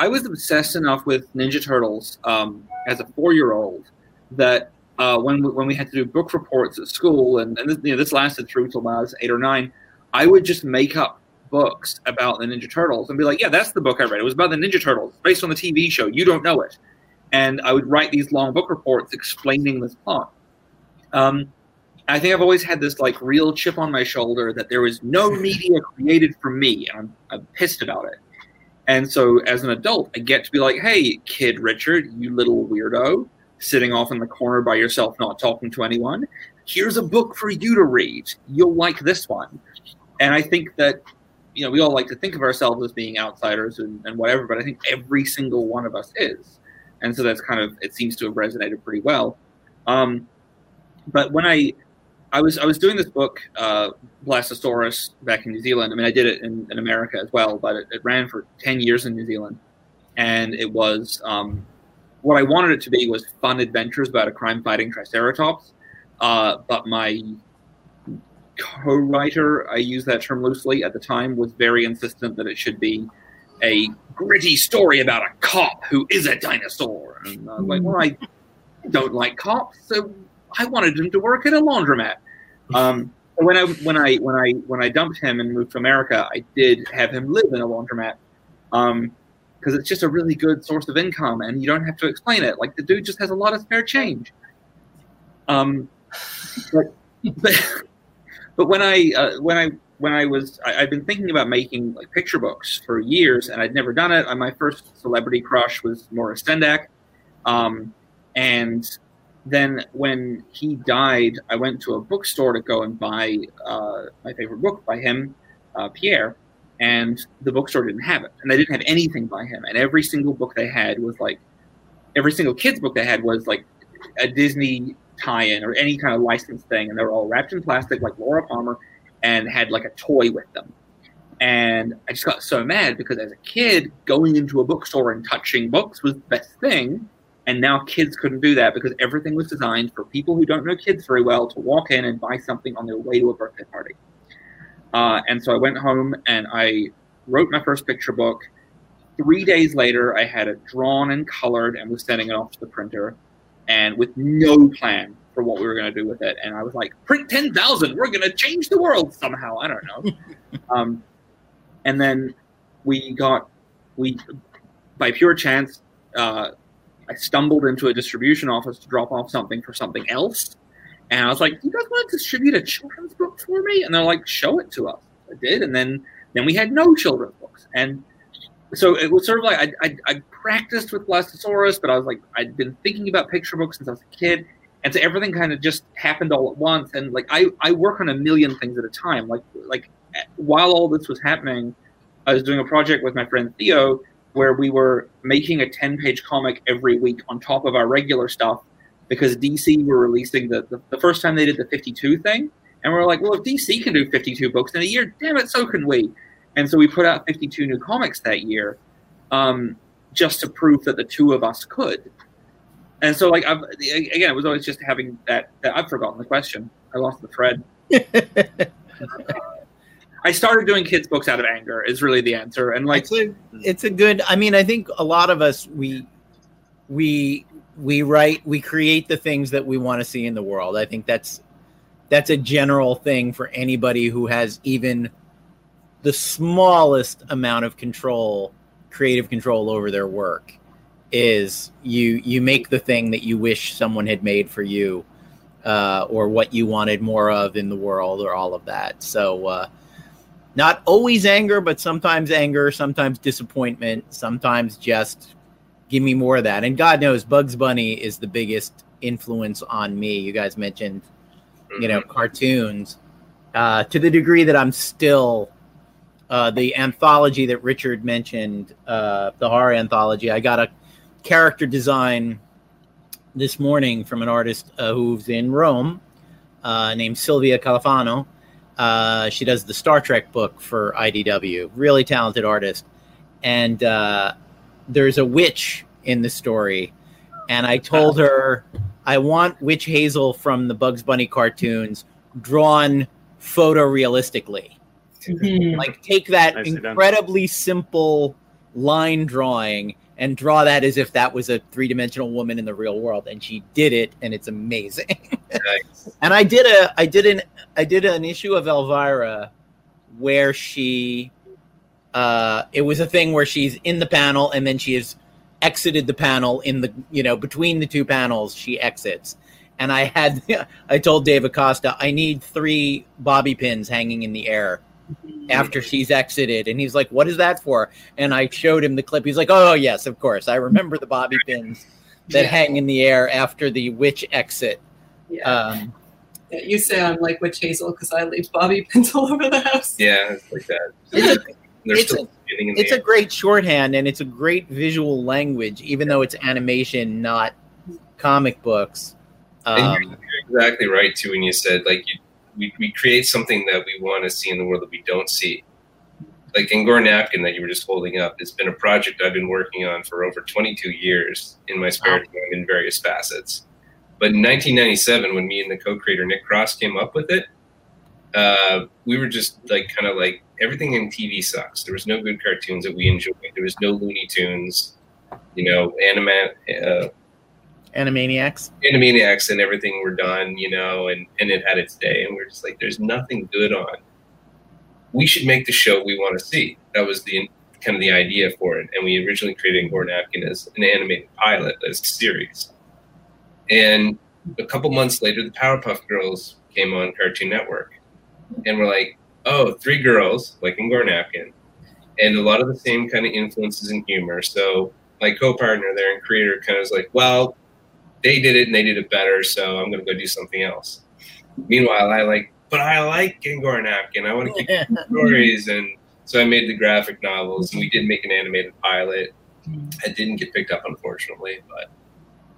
I was obsessed enough with Ninja Turtles um, as a four year old that uh, when we, when we had to do book reports at school and, and this, you know this lasted through till I was eight or nine, I would just make up books about the Ninja Turtles and be like, yeah, that's the book I read. It was about the Ninja Turtles based on the TV show. You don't know it, and I would write these long book reports explaining this plot. Um, I think I've always had this like real chip on my shoulder that there was no media created for me, and I'm, I'm pissed about it. And so, as an adult, I get to be like, "Hey, kid Richard, you little weirdo, sitting off in the corner by yourself, not talking to anyone. Here's a book for you to read. You'll like this one." And I think that you know we all like to think of ourselves as being outsiders and, and whatever, but I think every single one of us is, and so that's kind of it seems to have resonated pretty well. Um, but when I I was I was doing this book, uh, Blastosaurus, back in New Zealand. I mean, I did it in, in America as well, but it, it ran for ten years in New Zealand, and it was um, what I wanted it to be was fun adventures about a crime-fighting Triceratops. Uh, but my co-writer, I use that term loosely at the time, was very insistent that it should be a gritty story about a cop who is a dinosaur. And I was like, well, I don't like cops, so I wanted him to work at a laundromat. Um, when I when I when I when I dumped him and moved to America, I did have him live in a laundromat because it's just a really good source of income, and you don't have to explain it. Like the dude just has a lot of spare change. Um, but but, but when I uh, when I when I was I, I've been thinking about making like picture books for years, and I'd never done it. My first celebrity crush was Maurice Sendak, um, and then when he died, I went to a bookstore to go and buy uh, my favorite book by him, uh, Pierre, and the bookstore didn't have it, and they didn't have anything by him, and every single book they had was like, every single kids book they had was like a Disney tie-in or any kind of licensed thing, and they were all wrapped in plastic like Laura Palmer, and had like a toy with them. And I just got so mad because as a kid, going into a bookstore and touching books was the best thing. And now kids couldn't do that because everything was designed for people who don't know kids very well to walk in and buy something on their way to a birthday party. Uh, and so I went home and I wrote my first picture book. Three days later, I had it drawn and colored and was sending it off to the printer, and with no plan for what we were going to do with it. And I was like, print 10,000, we're going to change the world somehow. I don't know. um, and then we got, we, by pure chance, uh, I stumbled into a distribution office to drop off something for something else. And I was like, Do you guys want to distribute a children's book for me? And they're like, show it to us. I did. And then, then we had no children's books. And so it was sort of like I, I, I practiced with Blastosaurus, but I was like, I'd been thinking about picture books since I was a kid. And so everything kind of just happened all at once. And like, I, I work on a million things at a time. Like, like eh, while all this was happening, I was doing a project with my friend Theo where we were making a 10 page comic every week on top of our regular stuff because DC were releasing the, the, the first time they did the 52 thing. And we are like, well, if DC can do 52 books in a year, damn it, so can we. And so we put out 52 new comics that year um, just to prove that the two of us could. And so, like, I've, again, it was always just having that, that. I've forgotten the question. I lost the thread. I started doing kids' books out of anger. Is really the answer. And like, it's a, it's a good. I mean, I think a lot of us we we we write we create the things that we want to see in the world. I think that's that's a general thing for anybody who has even the smallest amount of control, creative control over their work. Is you you make the thing that you wish someone had made for you, uh, or what you wanted more of in the world, or all of that. So, uh, not always anger, but sometimes anger, sometimes disappointment, sometimes just give me more of that. And God knows, Bugs Bunny is the biggest influence on me. You guys mentioned, you know, Mm-hmm. cartoons uh, to the degree that I'm still uh, the anthology that Richard mentioned, uh, the horror anthology. I got a character design this morning from an artist uh, who's in Rome uh, named Silvia Califano. Uh, she does the Star Trek book for IDW. Really talented artist. And uh, there's a witch in the story. And I told her, I want Witch Hazel from the Bugs Bunny cartoons drawn photorealistically. Mhm. Like, take that Nicely done. incredibly simple line drawing and draw that as if that was a three dimensional woman in the real world. And she did it, and it's amazing. Nice. and I did a I did an I did an issue of Elvira where she uh it was a thing where she's in the panel and then she has exited the panel in the you know between the two panels she exits and I had I told Dave Acosta I need three bobby pins hanging in the air after she's exited and he's like what is that for and I showed him the clip he's like oh yes of course I remember the bobby pins that Yeah. hang in the air after the witch exit Yeah. um Yeah, you say I'm like witch hazel because I leave bobby pins all over the house. Yeah, it's like that. It's a- it's still standing in it's a great shorthand and it's a great visual language, even though it's animation, not comic books. And Um, you're, you're exactly right too when you said like you, we we create something that we want to see in the world that we don't see. Like Angora napkin that you were just holding up, it's been a project I've been working on for over 22 years in my spare Wow. time in various facets. But in 1997, when me and the co-creator Nick Cross came up with it, uh, we were just like kind of like everything in TV sucks. There was no good cartoons that we enjoyed. There was no Looney Tunes, you know, anime. Uh, Animaniacs. Animaniacs and everything were done, you know, and, and it had its day. And we're just like, there's nothing good on. We should make the show we want to see. That was the kind of the idea for it. And we originally created Angora Napkin as an animated pilot, as a series. And a couple months later, the Powerpuff Girls came on Cartoon Network. And we're like, oh, three girls, like in Angora Napkin, and a lot of the same kind of influences and humor. So my co-partner there and creator kind of was like, well, they did it and they did it better, so I'm gonna go do something else. Meanwhile, I like, but I like Angora Napkin. I want to keep stories, and so I made the graphic novels, and we did make an animated pilot. It didn't get picked up, unfortunately, but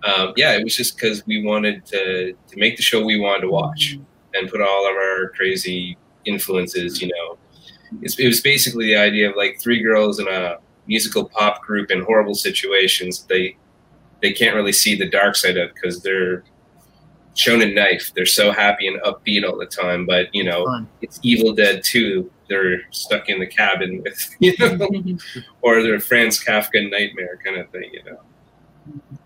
um, yeah, it was just because we wanted to to make the show we wanted to watch and put all of our crazy influences. You know, it's, it was basically the idea of like three girls in a musical pop group in horrible situations. They they can't really see the dark side of because they're shown a knife. They're so happy and upbeat all the time, but you know, Fun. it's Evil Dead 2. They're stuck in the cabin with, you know, or they're Franz Kafka nightmare kind of thing, you know.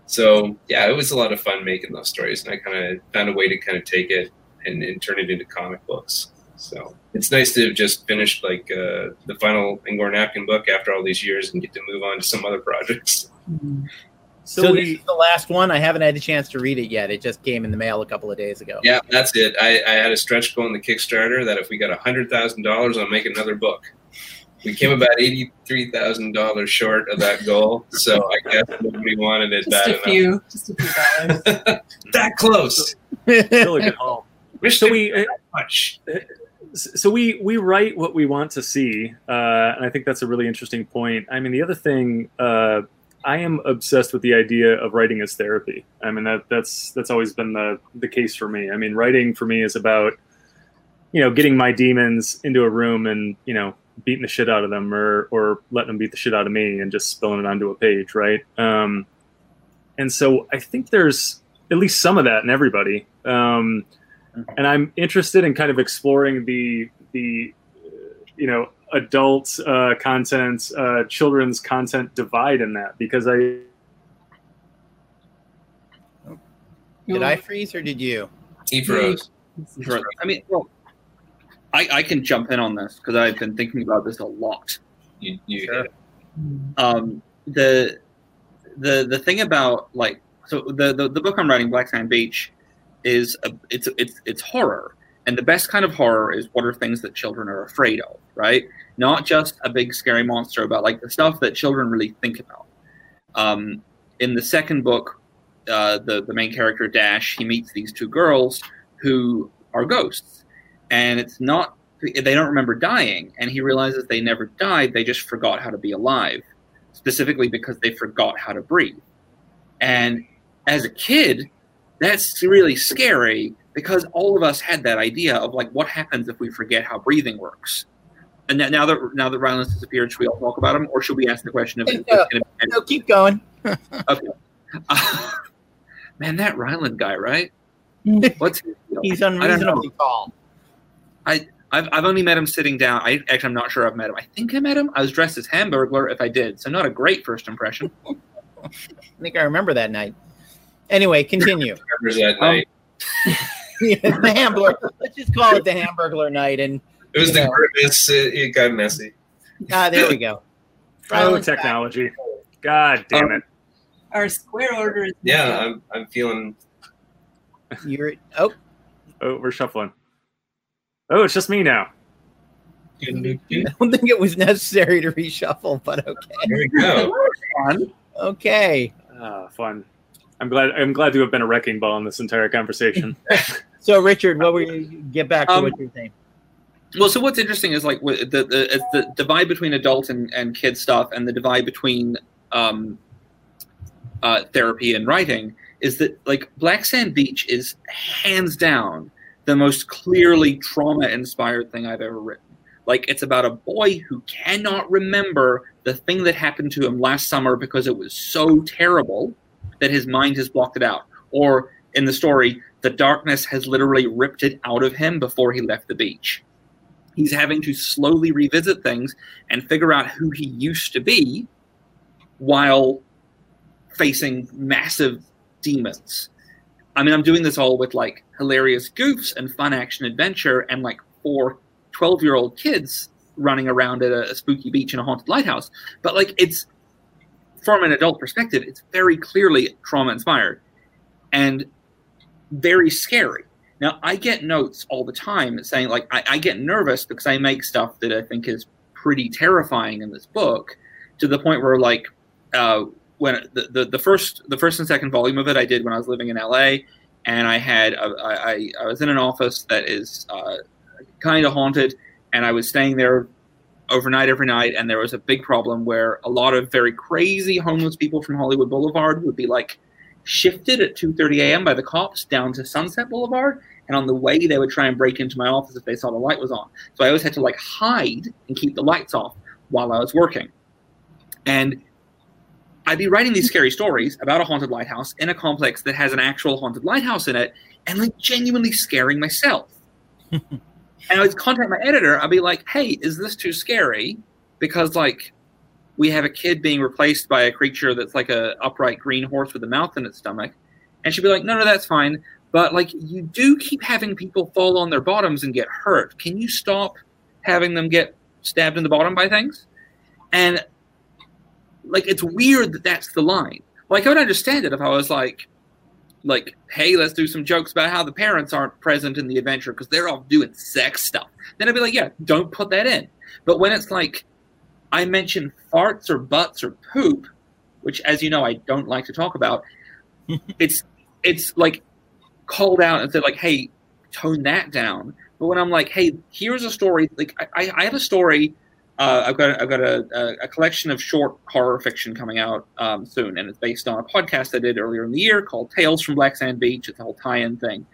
So yeah, it was a lot of fun making those stories, and I kind of found a way to kind of take it and, and turn it into comic books. So it's nice to have just finished like uh, the final Angora Napkin book after all these years and get to move on to some other projects. So, So, this is the last one. I haven't had a chance to read it yet. It just came in the mail a couple of days ago. Yeah, that's it. I, I had a stretch goal in the Kickstarter that if we got hundred thousand dollars, I'll make another book. We came about eighty-three thousand dollars short of that goal, so I guess nobody wanted it Just bad a enough. few, just a few dollars. that close. still a good haul. Wish So we, uh, much. so we we write what we want to see, uh, and I think that's a really interesting point. I mean, the other thing, uh, I am obsessed with the idea of writing as therapy. I mean, that that's that's always been the the case for me. I mean, writing for me is about you know getting my demons into a room and you know beating the shit out of them or or letting them beat the shit out of me and just spilling it onto a page, right? Um, and so I think there's at least some of that in everybody. Um, and I'm interested in kind of exploring the the you know adult uh, content, uh, children's content divide in that because I Did I freeze or did you? He froze. Sure. I mean, well, I, I can jump in on this because I've been thinking about this a lot. You, you Sure. Um, the the the thing about like so the, the the book I'm writing, Black Sand Beach, is a, it's it's it's horror, and the best kind of horror is what are things that children are afraid of, right? Not just a big scary monster, but like the stuff that children really think about. Um, in the second book, uh, the the main character Dash he meets these two girls who are ghosts, and it's not they don't remember dying, and he realizes they never died; they just forgot how to be alive, specifically because they forgot how to breathe. And as a kid, that's really scary because all of us had that idea of like what happens if we forget how breathing works. And now that now that Rylend's disappeared, should we all talk about him, or should we ask the question of? No, no keep going. okay. Uh, man, that Rylend guy, right? What's? He's I unreasonably tall. I I've, I've only met him sitting down. I actually I'm not sure I've met him. I think I met him. I was dressed as Hamburglar if I did, so not a great first impression. I think I remember that night. Anyway, continue. Remembers that Um, night. Yeah, the Hamburglar. Let's just call it the Hamburglar night. And It was yeah. the grimace. It, it got messy. ah, there we go. Oh, Rylend's back. technology. God damn Um, it. Our square order is Yeah, I'm, I'm feeling. You're oh, Oh, we're shuffling. Oh, it's just me now. I don't think it was necessary to reshuffle, but okay. Here we go. Fun. Okay. Ah, fun. I'm glad. I'm glad to have been a wrecking ball in this entire conversation. So Richard, what were you get back to Um, what you're saying? Well, so what's interesting is like the the, the divide between adult and, and kid stuff, and the divide between um, uh, therapy and writing is that like Black Sand Beach is hands down the most clearly trauma inspired thing I've ever written. Like it's about a boy who cannot remember the thing that happened to him last summer because it was so terrible that his mind has blocked it out. Or in the story, the darkness has literally ripped it out of him before he left the beach. He's having to slowly revisit things and figure out who he used to be while facing massive demons. I mean, I'm doing this all with like hilarious goofs and fun action adventure and like four 12 year old kids running around at a, a spooky beach in a haunted lighthouse. But like, it's from an adult perspective, it's very clearly trauma inspired and very scary. Now, I get notes all the time saying, like, I, I get nervous because I make stuff that I think is pretty terrifying in this book to the point where, like, uh, when the, the, the first the first and second volume of it I did when I was living in LA, and I had a, I, I, was in an office that is uh, kind of haunted, and I was staying there overnight every night, and there was a big problem where a lot of very crazy homeless people from Hollywood Boulevard would be like shifted at 2:30 a.m. by the cops down to Sunset Boulevard, and on the way they would try and break into my office if they saw the light was on. So I always had to like hide and keep the lights off while I was working, and I'd be writing these scary stories about a haunted lighthouse in a complex that has an actual haunted lighthouse in it, and like genuinely scaring myself. and I would contact my editor. I'd be like, "Hey, is this too scary?" Because like we have a kid being replaced by a creature that's like a upright green horse with a mouth in its stomach, and she'd be like, "No, no, that's fine." But like you do keep having people fall on their bottoms and get hurt. Can you stop having them get stabbed in the bottom by things? And like it's weird that that's the line. Like I would understand it if I was like, like, hey, let's do some jokes about how the parents aren't present in the adventure because they're all doing sex stuff. Then I'd be like, yeah, don't put that in. But when it's like, I mention farts or butts or poop, which, as you know, I don't like to talk about. it's it's like called out and said like, hey, tone that down. But when I'm like, hey, here's a story. Like I, I have a story uh, I've got I've got a, a, a collection of short horror fiction coming out um, soon, and it's based on a podcast I did earlier in the year called Tales from Black Sand Beach. It's a whole tie-in thing,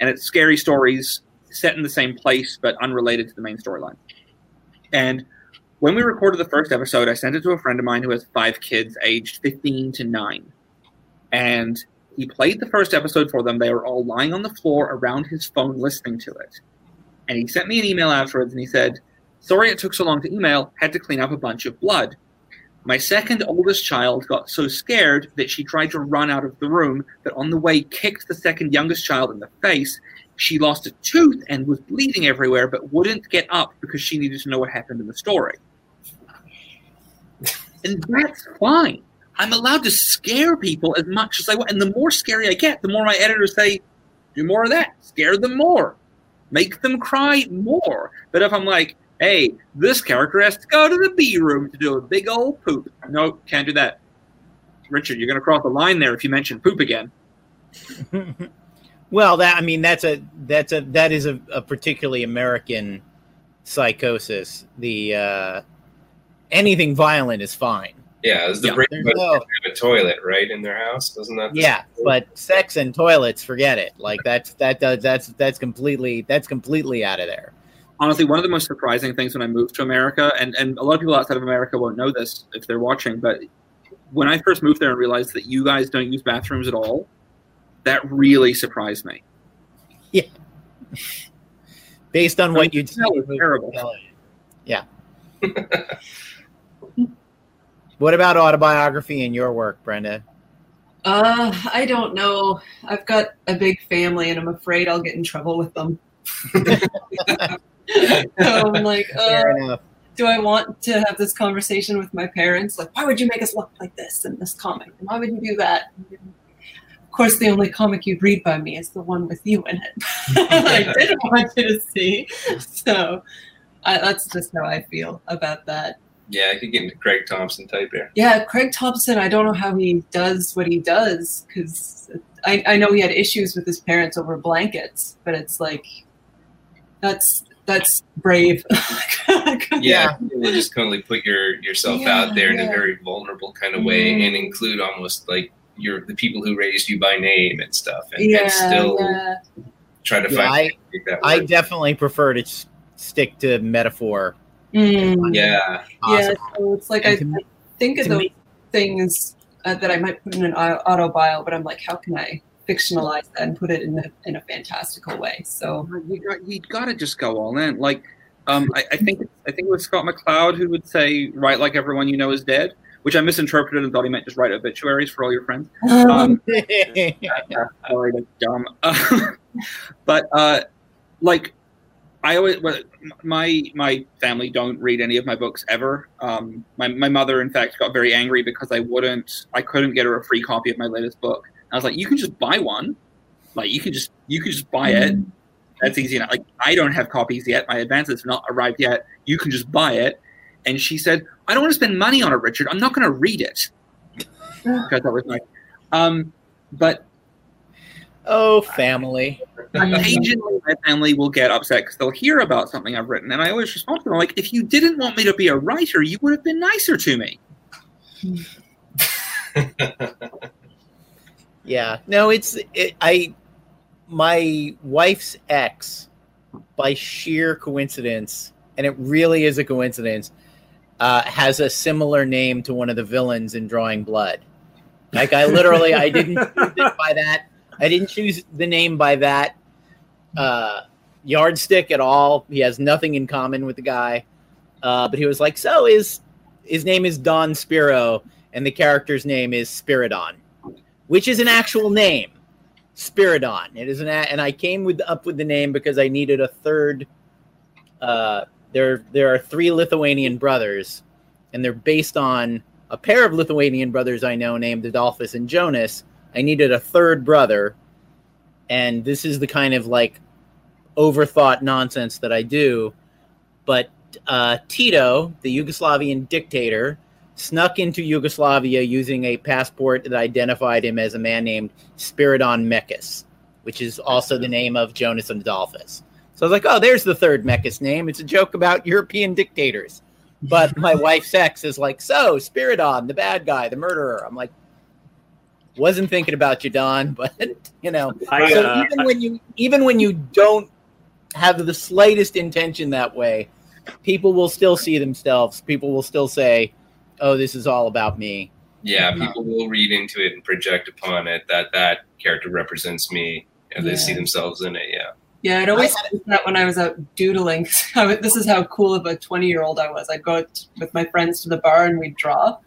and it's scary stories set in the same place but unrelated to the main storyline. And when we recorded the first episode, I sent it to a friend of mine who has five kids, aged fifteen to nine, and he played the first episode for them. They were all lying on the floor around his phone listening to it, and he sent me an email afterwards, and he said Sorry it took so long to email, had to clean up a bunch of blood. My second oldest child got so scared that she tried to run out of the room, but on the way kicked the second youngest child in the face. She lost a tooth and was bleeding everywhere, but wouldn't get up because she needed to know what happened in the story. And that's fine. I'm allowed to scare people as much as I want. And the more scary I get, the more my editors say, do more of that. Scare them more. Make them cry more. But if I'm like, hey, this character has to go to the B room to do a big old poop. No, can't do that. Richard, you're going to cross the line there if you mention poop again. well, that I mean, that's a that's a that is a, a particularly American psychosis. The uh, anything violent is fine. Yeah, it's the Yeah, break but no- have a toilet right in their house. Doesn't that? Yeah, but sex and toilets, forget it. Like that's that does that's that's completely that's completely out of there. honestly one of the most surprising things when I moved to America, and, and a lot of people outside of America won't know this if they're watching, but when I first moved there and realized that you guys don't use bathrooms at all, that really surprised me. Yeah. Based on what you That was terrible. Yeah. what about autobiography in your work, Brenda? Uh, I don't know. I've got a big family, and I'm afraid I'll get in trouble with them. so I'm like, uh, do I want to have this conversation with my parents? Like, why would you make us look like this in this comic? And why would you do that? Of course, the only comic you'd read by me is the one with you in it. I didn't want you to see. So I, that's just how I feel about that. Yeah, I could get into Craig Thompson type here. Yeah, Craig Thompson, I don't know how he does what he does because I, I know he had issues with his parents over blankets, but it's like, that's that's brave. Yeah, you just kind of like put your yourself Yeah, out there in a very vulnerable kind of way, Mm. and include almost like your the people who raised you by name and stuff, and, yeah, and still yeah. try to Yeah, find I- a way to make that I definitely prefer to stick to metaphor. Mm. yeah, Yeah, so it's like I, me- I think of those me- things uh, that I might put in an au- auto bio, but I'm like, how can I fictionalize that and put it in a, in a fantastical way? So You got, you got to just go all in. Like, um, I, I think I think it was Scott McCloud who would say, "Write like everyone you know is dead," which I misinterpreted and thought he meant just write obituaries for all your friends. Um, Sorry, that's dumb. but uh, like, I always well, my my family don't read any of my books ever. Um, my my mother, in fact, got very angry because I wouldn't, I couldn't get her a free copy of my latest book. I was like, you can just buy one. Like you can just you can just buy it. That's easy enough. Like I don't have copies yet. My advances have not arrived yet. You can just buy it. And she said, I don't want to spend money on it, Richard. I'm not going to read it. Because that was like, um, but oh, family. occasionally my family will get upset because they'll hear about something I've written, and I always respond to them like, "If you didn't want me to be a writer, you would have been nicer to me." Yeah. No, it's it, I my wife's ex by sheer coincidence, and it really is a coincidence, uh, has a similar name to one of the villains in Drawing Blood. Like I literally, I didn't by that. I didn't choose the name by that uh, yardstick at all. He has nothing in common with the guy. Uh, but he was like, so is his name is Don Spiro, and the character's name is Spiridon, which is an actual name. Spiridon. It is an and I came with up with the name because I needed a third. Uh, there there are three Lithuanian brothers, and they're based on a pair of Lithuanian brothers I know named Adolfas and Jonas. I needed a third brother, and this is the kind of like overthought nonsense that I do. But uh, Tito, the Yugoslavian dictator, snuck into Yugoslavia using a passport that identified him as a man named Spiridon Mekas, which is also the name of Jonas and Adolfas. So I was like, oh, there's the third Mekas name. It's a joke about European dictators. But my wife's ex is like, so Spiridon, the bad guy, the murderer. I'm like, wasn't thinking about you, Don, but you know, I, so uh, even when you even when you don't have the slightest intention that way, people will still see themselves. People will still say, "Oh, this is all about me." yeah, people will read into it and project upon it that that character represents me, and they see themselves in it. Yeah, Yeah, it always did that when I was out doodling. I this is how cool of a 20 year old I was. I'd go out with my friends to the bar and we'd draw.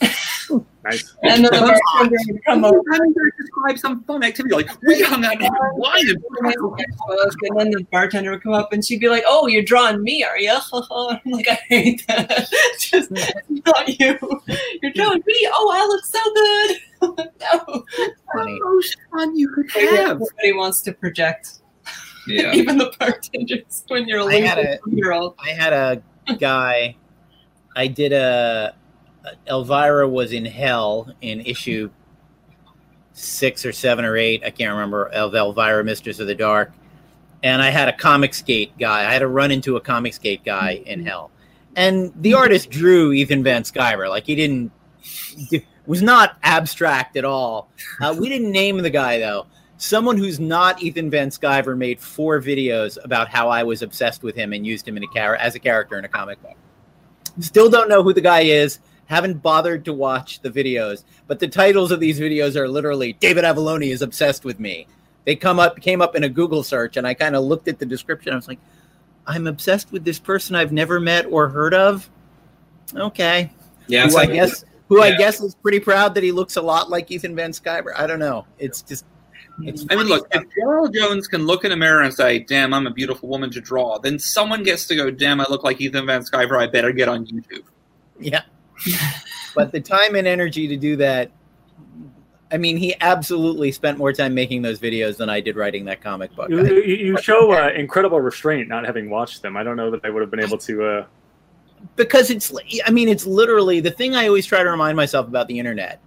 nice. And then the bartender would come over I'm going to describe some fun activity like we hung out and had wine and and then the bartender would come up and she'd be like, "Oh, you're drawing me, are you?" I'm like, "I hate that. Just not you. You're drawing me. Oh, I look so good." no. Funny. most fun you could have. Everybody wants to project. Yeah. Even the bartenders when you're a I had little year old. I had a guy. I did a. Elvira was in hell in issue six or seven or eight. I can't remember. Of Elvira, Mistress of the Dark. And I had a Comicsgate guy. I had to run into a Comicsgate guy in hell. And the artist drew Ethan Van Sciver. Like he didn't was not abstract at all. Uh, we didn't name the guy though. Someone who's not Ethan Van Sciver made four videos about how I was obsessed with him and used him in a char- as a character in a comic book. Still don't know who the guy is. Haven't bothered to watch the videos, but the titles of these videos are literally David Avallone is obsessed with me. They come up came up in a Google search, and I kind of looked at the description. I was like, I'm obsessed with this person I've never met or heard of. Okay, Yeah. who I like, guess who I guess is pretty proud that he looks a lot like Ethan Van Sciver. I don't know. It's just it's I mean, look, stuff. if Gerald Jones can look in a mirror and say, "Damn, I'm a beautiful woman to draw," then someone gets to go, "Damn, I look like Ethan Van Sciver. I better get on YouTube." yeah. But the time and energy to do that, I mean, he absolutely spent more time making those videos than I did writing that comic book. You, you, show uh, incredible restraint not having watched them. I don't know that I would have been able to. Uh, because it's i mean it's literally the thing i always try to remind myself about the internet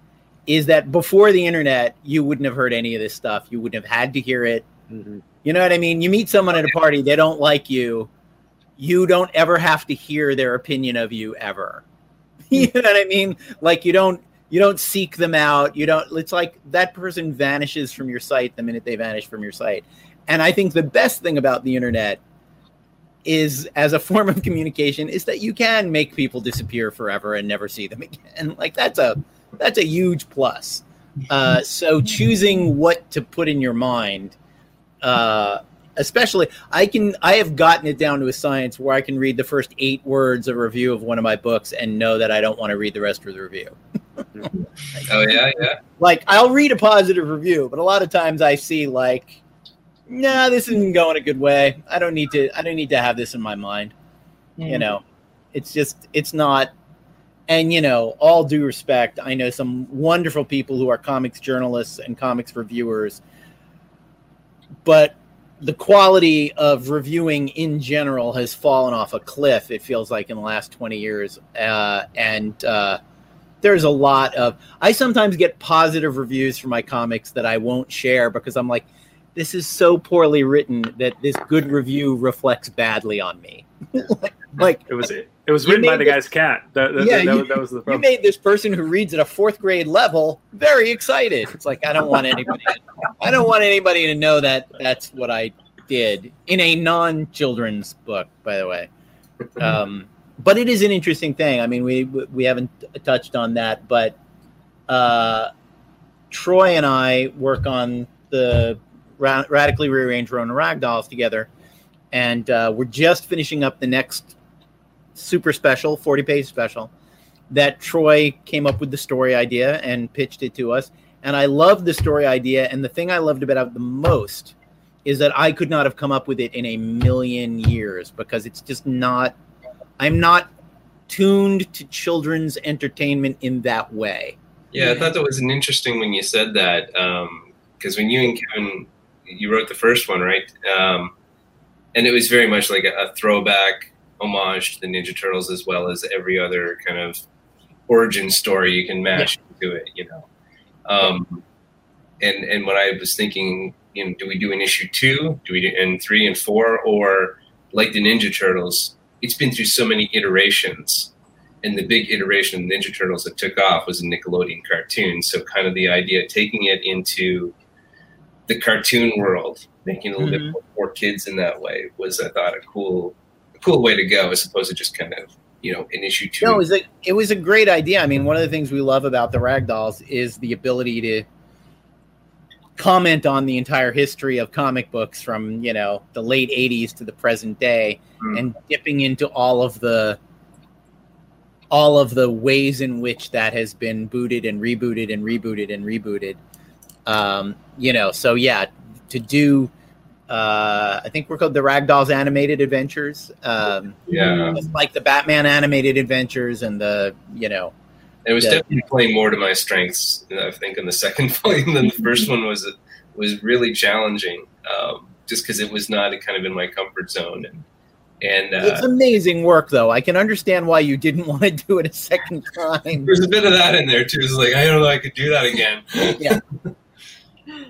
is that before the internet you wouldn't have heard any of this stuff you wouldn't have had to hear it you know what i mean you meet someone at a party they don't like you you don't ever have to hear their opinion of you ever you know what i mean? Like you don't you don't seek them out. You don't it's like that person vanishes from your site the minute they vanish from your site and i think the best thing about the internet is as a form of communication is that you can make people disappear forever and never see them again. Like that's a that's a huge plus. Uh, so choosing what to put in your mind uh, especially i can i have gotten it down to a science where i can read the first eight words of a review of one of my books and know that i don't want to read the rest of the review. Oh yeah, yeah. like i'll read a positive review but a lot of times i see like nah this isn't going a good way. I don't need to i don't need to have this in my mind. You mm. know it's just it's not and you know all due respect i know some wonderful people who are comics journalists and comics reviewers but the quality of reviewing in general has fallen off a cliff it feels like in the last 20 years. Uh, and uh, there's a lot of i sometimes get positive reviews for my comics that i won't share because i'm like this is so poorly written that this good review reflects badly on me like it was it was written by the this- guy's cat. That, that, Yeah, that, you- was- that was the you made this person who reads at a fourth grade level very excited. It's like I don't want anybody. I don't want anybody to know that that's what I did in a non-children's book, by the way. Um, but it is an interesting thing. I mean, we we haven't touched on that, but uh, Troy and I work on the ra- radically rearranged Ronin Ragdolls together, and uh, we're just finishing up the next super special, 40 page special that Troy came up with the story idea and pitched it to us. And I loved the story idea. And the thing I loved about it the most is that I could not have come up with it in a million years because it's just not, I'm not tuned to children's entertainment in that way. Yeah, I thought that was an interesting when you said that because when you and Kevin you wrote the first one, right? Um, and it was very much like a, a throwback homage to the Ninja Turtles as well as every other kind of origin story you can mash into it, you know. Um, and and when I was thinking, you know, do we do an issue two? Do we do and three and four, or like the Ninja Turtles? It's been through so many iterations and the big iteration of Ninja Turtles that took off was a Nickelodeon cartoon. So kind of the idea of taking it into the cartoon world, making it a little Mhm. bit more kids in that way was I thought a cool a cool way to go as opposed to just kind of, you know, an issue two. No, it was a it was a great idea. I mean, one of the things we love about the Ragdolls is the ability to comment on the entire history of comic books from you know the late '80s to the present day, Mm. and dipping into all of the all of the ways in which that has been booted and rebooted and rebooted and rebooted. Um, you know, so yeah, to do. Uh, I think we're called the Ragdolls Animated Adventures. Um, yeah. like the Batman animated adventures and the you know It was Yeah. definitely playing more to my strengths, I think, in the second volume than the first one was. Was really challenging, um, just because it was not kind of in my comfort zone, and and uh, it's amazing work, though. I can understand why you didn't want to do it a second time. there's a bit of that in there too. It's like I don't know, I could do that again. Yeah.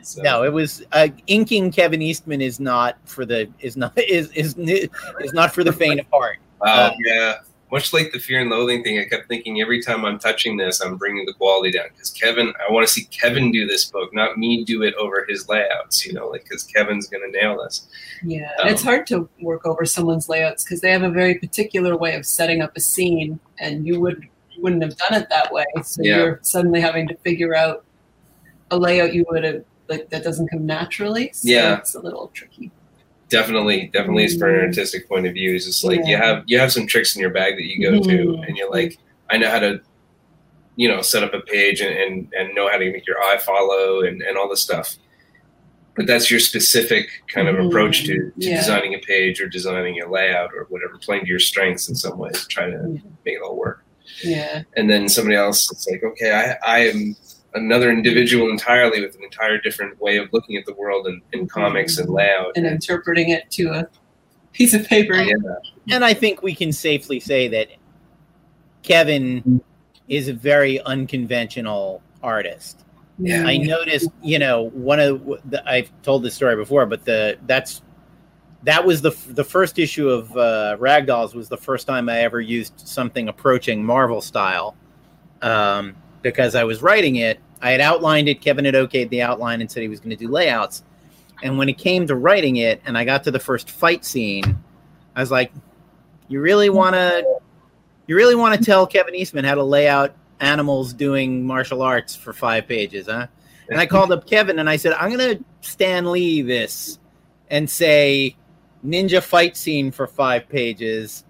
So, No, it was uh, inking Kevin Eastman is not for the is not is is is not for the faint of heart. Wow, Uh, yeah. Much like the fear and loathing thing, I kept thinking every time I'm touching this, I'm bringing the quality down because Kevin. I want to see Kevin do this book, not me do it over his layouts. You know, like because Kevin's gonna nail this. Yeah, Um, it's hard to work over someone's layouts because they have a very particular way of setting up a scene, and you would wouldn't have done it that way. So Yeah. you're suddenly having to figure out a layout you would have like that doesn't come naturally. So Yeah. it's a little tricky. Definitely, definitely, is for an artistic point of view, it's just like you have you have some tricks in your bag that you go to, Mhm. and you're like, I know how to, you know, set up a page and and, and know how to make your eye follow and and all this stuff. But that's your specific kind of Mhm. approach to, to Yeah. designing a page or designing a layout or whatever, playing to your strengths in some ways, try to Yeah. make it all work. Yeah, and then somebody else it's like okay i, I am another individual entirely with an entire different way of looking at the world and in comics and layout and interpreting it to a piece of paper. yeah, And I think we can safely say that Kevin is a very unconventional artist. Yeah. I noticed, you know, one of the, I've told this story before, but the that's that was the the first issue of uh, Ragdolls was the first time I ever used something approaching Marvel style, um, because I was writing it. I had outlined it. Kevin had okayed the outline and said he was going to do layouts. And when it came to writing it, and I got to the first fight scene, I was like, "You really want to, you really want to tell Kevin Eastman how to lay out animals doing martial arts for five pages, huh?" And I called up Kevin and I said, "I'm going to Stan Lee this and say ninja fight scene for five pages.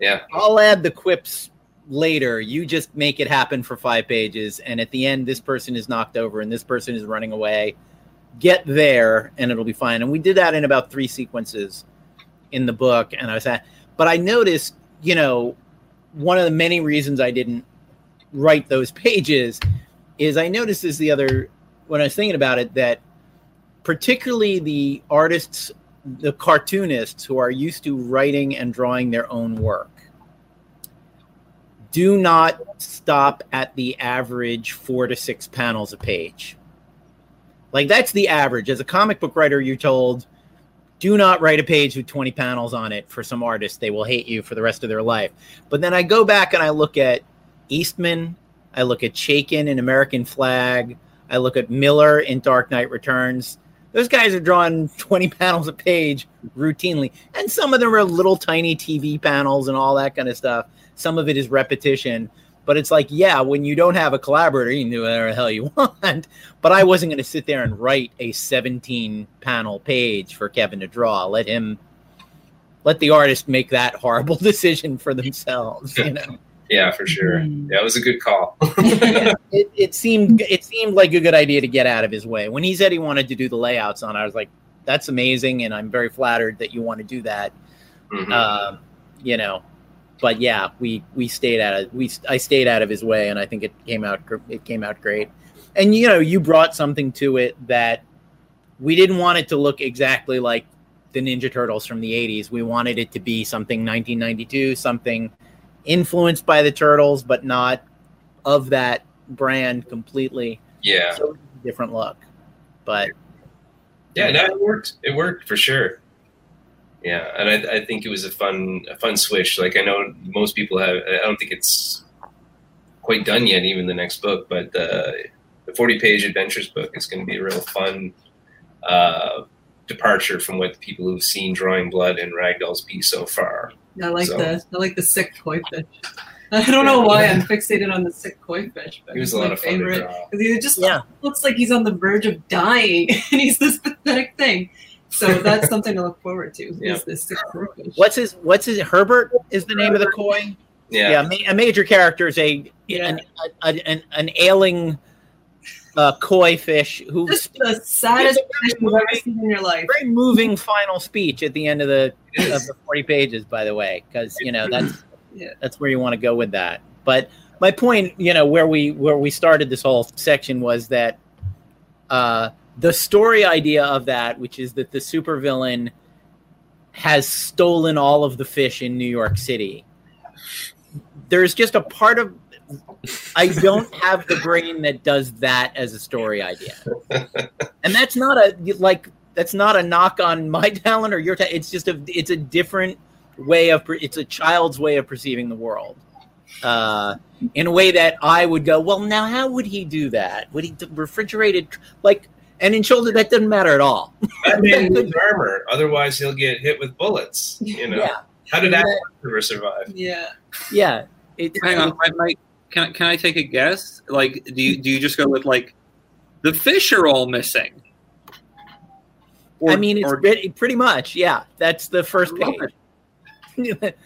yeah I'll add the quips later. You just make it happen for five pages, and at the end, this person is knocked over and this person is running away." Get there, and it'll be fine. And we did that in about three sequences in the book. And I was at, but I noticed, you know, one of the many reasons I didn't write those pages is I noticed is the other when I was thinking about it that particularly the artists, the cartoonists who are used to writing and drawing their own work do not stop at the average four to six panels a page. Like that's the average. As a comic book writer, you're told do not write a page with 20 panels on it for some artists. They will hate you for the rest of their life. But then I go back and I look at Eastman, I look at Chaykin in American Flagg, I look at Miller in Dark Knight Returns. Those guys are drawing 20 panels a page routinely. And some of them are little tiny TV panels and all that kind of stuff. Some of it is repetition. But it's like, yeah, when you don't have a collaborator, you can do whatever the hell you want. But I wasn't going to sit there and write a 17 panel page for Kevin to draw. Let him, let the artist make that horrible decision for themselves. You know, yeah for sure Mm. yeah was a good call it, it seemed it seemed like a good idea to get out of his way. When he said he wanted to do the layouts on, I was like, that's amazing, and I'm very flattered that you want to do that. Mhm. Um, you know, but yeah, we we stayed out of we I stayed out of his way, and I think it came out it came out great. And you know, you brought something to it that we didn't want it to look exactly like the Ninja Turtles from the '80s. We wanted it to be something 1992, something influenced by the Turtles, but not of that brand completely. yeah So different look, but yeah no, it worked it worked for sure yeah and I, I think it was a fun a fun switch like i know most people have i don't think it's quite done yet even the next book but uh, the 40 page adventures book is going to be a real fun uh, departure from what the people who've seen drawing blood and ragdoll's be so far I like So- the I like the sick koi fish. I don't know why I'm fixated on the sick koi fish, but it was a lot my of fun favorite. draw 'Cause He just Yeah. looks like he's on the verge of dying, and he's this pathetic thing. So that's something to look forward to. Yeah. Is this sick what's his what's his Herbert is the name of the koi? yeah, yeah, a major character is a Yeah. an, a, an an ailing uh, koi fish who's Just the saddest fish you've ever seen in your life. very moving final speech at the end of the of the 40 pages by the way because you know that's Yeah. that's where you want to go with that but my point, you know, where we where we started this whole section was that uh, the story idea of that, which is that the supervillain has stolen all of the fish in New York City. There's just a part of I don't have the brain that does that as a story idea, and that's not a like that's not a knock on my talent or your talent. It's just a it's a different way of it's a child's way of perceiving the world uh, in a way that I would go, well, now how would he do that? Would he refrigerated like? And in shoulder, that doesn't matter at all. Batman needs armor, otherwise he'll get hit with bullets. You know, Yeah, how did Yeah. that survive? Yeah. yeah. It, Hang on, Mike, Mike, can I- can I take a guess? Like, do you do you just go with like the fish are all missing? Or- I mean, it's or- pretty, pretty much, yeah. That's the first I page. That's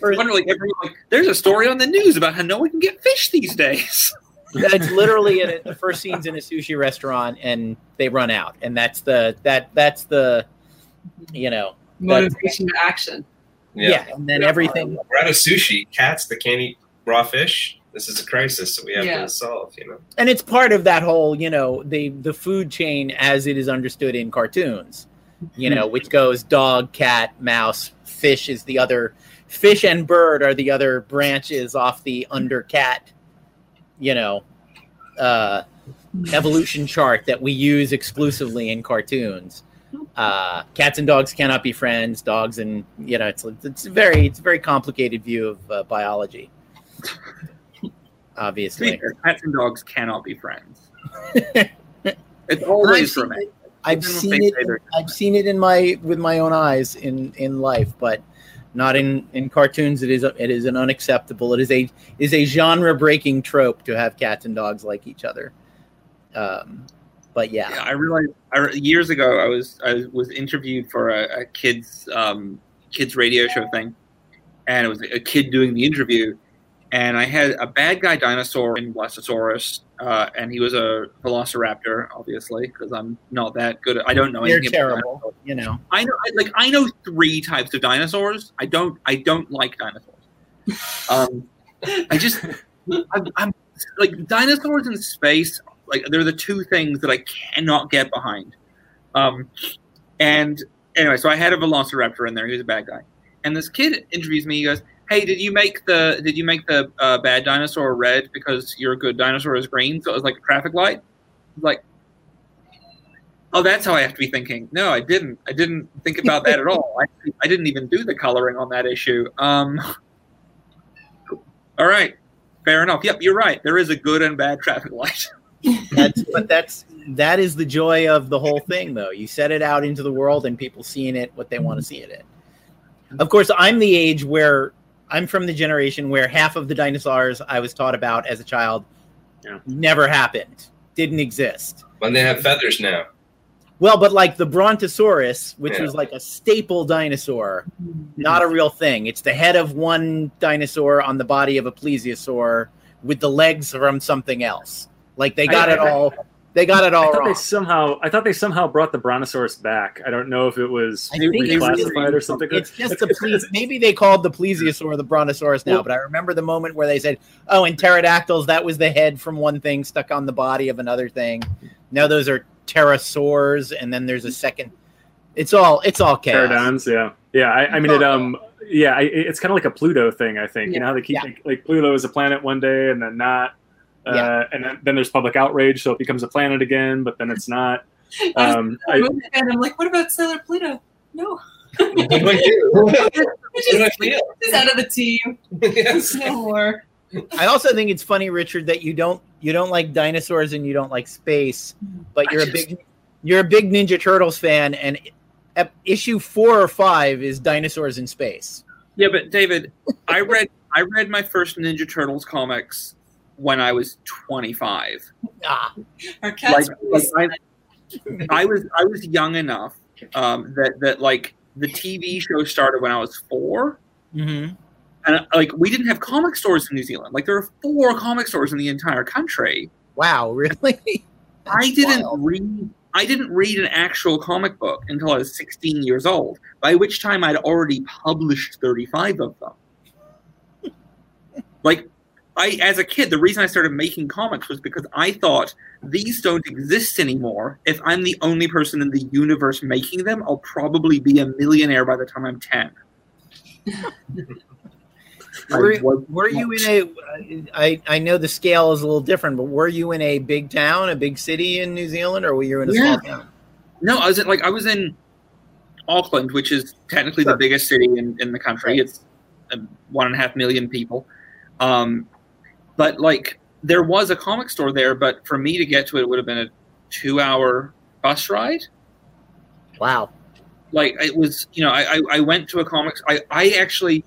wonder, like, everyone, like, there's a story on the news about how no one can get fish these days. that's literally in a, the first scenes in a sushi restaurant, and they run out, and that's the that that's the you know Motivation to action. yeah, and then everything We're out of sushi. Cats that can't eat raw fish. This is a crisis that we have Yeah. to solve. You know. and it's part of that whole you know the the food chain as it is understood in cartoons you know which goes dog cat mouse fish is the other fish and bird are the other branches off the under cat you know uh evolution chart that we use exclusively in cartoons uh cats and dogs cannot be friends dogs and you know it's it's very it's a very complicated view of uh, biology obviously fair, Cats and dogs cannot be friends. it's always romantic. I've seen it. I've seen it in my with my own eyes in in life, but not in in cartoons. It is a, it is an unacceptable. It is a is a genre breaking trope to have cats and dogs like each other. Um, but yeah, Yeah, I realized I, years ago I was I was interviewed for a, a kids um, kids radio show thing, and it was a kid doing the interview, and I had a bad guy dinosaur in Blastosaurus, uh, and he was a Velociraptor, obviously, because I'm not that good. At, I don't know they're terrible. You know, I know, I, like I know three types of dinosaurs. I don't, I don't like dinosaurs. Um, I just, I'm, I'm like dinosaurs in space. Like they're the two things that I cannot get behind. Um, and anyway, so I had a Velociraptor in there. He was a bad guy, and this kid interviews me. He goes, "Hey, did you make the did you make the uh, bad dinosaur red because your good dinosaur is green? So it was like a traffic light." Like, Oh, that's how I have to be thinking. No, I didn't. I didn't think about that at all. I, I didn't even do the coloring on that issue. Um, all right, fair enough. Yep, you're right. There is a good and bad traffic light. that's but that's that is the joy of the whole thing, though. You set it out into the world, and people seeing it what they want to see it in. Of course, I'm the age where I'm from the generation where half of the dinosaurs I was taught about as a child Yeah. never happened, didn't exist. When they have feathers now. Well, but like the Brontosaurus, which Yeah. was like a staple dinosaur, mm-hmm. not a real thing. It's the head of one dinosaur on the body of a plesiosaur with the legs from something else. Like they got I- it all. They got it I all thought they wrong. somehow I thought they somehow brought the Brontosaurus back. I don't know if it was I reclassified or something. It's just the ple- maybe they called the plesiosaur the brontosaurus now, but I remember the moment where they said, "Oh, in pterodactyls, that was the head from one thing stuck on the body of another thing." Now those are pterosaurs, and then there's a second. It's all it's all chaos. Pterodons, yeah, yeah. I, I mean, it um, yeah, I, it's kind of like a Pluto thing. I think you know how they keep Yeah. like, like Pluto is a planet one day and then not, uh, Yeah. and then, then there's public outrage, so it becomes a planet again, but then it's not. Um, I, and I'm like, what about Sailor Pluto? No, What do I do? What do I just, feel? just out of the team. yes. No more. I also think it's funny, Richard, that you don't you don't like dinosaurs and you don't like space, but you're I a big you're a big Ninja Turtles fan, and issue four or five is dinosaurs in space. Yeah, but David, I read I read my first Ninja Turtles comics when I was 25. Ah, Our cats. Like, like I, I was I was young enough um, that that like the TV show started when I was four, mm-hmm. and uh, like we didn't have comic stores in New Zealand. Like there are four comic stores in the entire country. wow, really? I didn't wild. read. I didn't read an actual comic book until I was 16 years old. By which time I'd already published 35 of them. like I, as a kid, the reason I started making comics was because I thought these don't exist anymore. If I'm the only person in the universe making them, I'll probably be a millionaire by the time I'm 10. Were, were you in a? I I know the scale is a little different, but were you in a big town, a big city in New Zealand, or were you in a Yeah. small town? No, I was in, like I was in Auckland, which is technically Sure. the biggest city in, in the country. Right. It's um, one and a half million people. Um, but like there was a comic store there, but for me to get to it, it would have been a two-hour bus ride. Wow. Like it was, you know, I, I, I went to a comics. I, I actually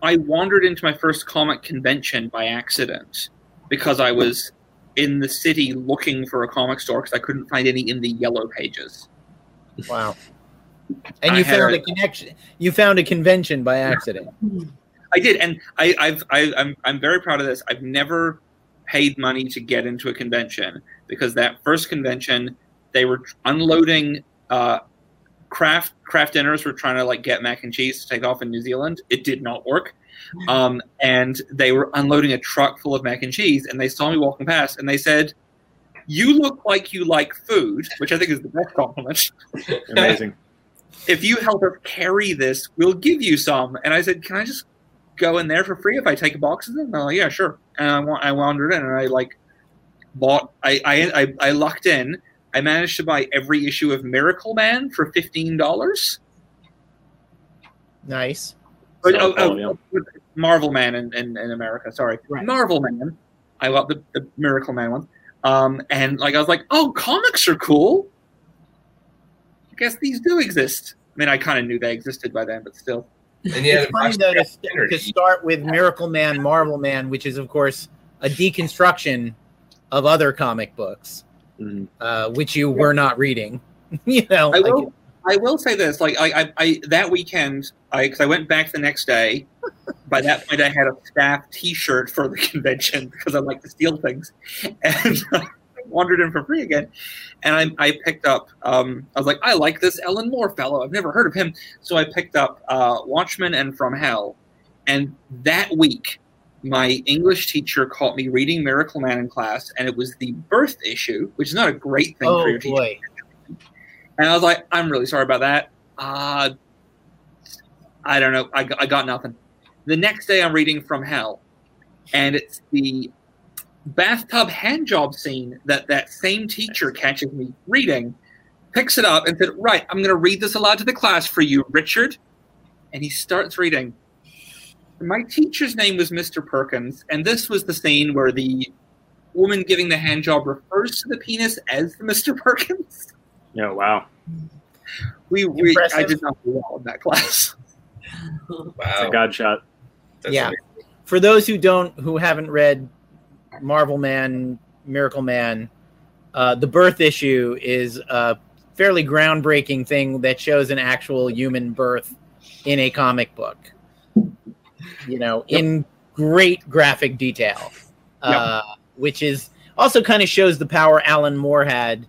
I wandered into my first comic convention by accident because I was in the city looking for a comic store because I couldn't find any in the yellow pages. Wow. And you had found a- a connection. You found a convention by accident. Hmm. I did, and I, I've, I, I'm, I'm very proud of this. I've never paid money to get into a convention because that first convention, they were unloading uh, Kraft Kraft dinners. Were trying to like get mac and cheese to take off in New Zealand. It did not work, um, and they were unloading a truck full of mac and cheese. And they saw me walking past, and they said, "You look like you like food," which I think is the best compliment. Amazing. if you help us carry this, we'll give you some. And I said, can I just go in there for free if I take a box of them? And they're like, yeah, sure. And I, wa- I wandered in and I like bought, I, I, I, I lucked in. I managed to buy every issue of Miracle Man for $15. Nice. But, So oh, cool, oh, Marvel Man in, in, in America, sorry. Right. Marvel Man. I love the, the Miracle Man one. Um, and like I was like, oh, comics are cool. I guess these do exist. I mean, I kind of knew they existed by then, but still. And you had it's funny though to, to to start with Miracle Man, Marvel Man, which is of course a deconstruction of other comic books, Mhm. uh, which you were not reading. you know, I like- will. I will say this: like I, I, I that weekend, I because I went back the next day. By that point, I had a staff T-shirt for the convention because I like to steal things, and I wandered in for free again. And I, I picked up. Um, I was like, I like this Alan Moore fellow. I've never heard of him, so I picked up uh, Watchmen and From Hell. And that week, my English teacher caught me reading Miracle Man in class, and it was the birth issue, which is not a great thing for oh your teacher. boy, And I was like, I'm really sorry about that. Uh, I don't know. I, I got nothing. The next day, I'm reading From Hell, and it's the bathtub handjob scene that that same teacher catches me reading, picks it up, and said, Right, I'm going to read this aloud to the class for you, Richard. And he starts reading. My teacher's name was Mr. Perkins, and this was the scene where the woman giving the handjob refers to the penis as the Mr. Perkins. Yeah, oh, wow. We, we I did not do well in that class. It's a Wow. god shot. That's Yeah. amazing. for those who don't who haven't read Marvel Man, Miracle Man, uh, the birth issue is a fairly groundbreaking thing that shows an actual human birth in a comic book. You know, in great graphic detail, uh, which is also kind of shows the power Alan Moore had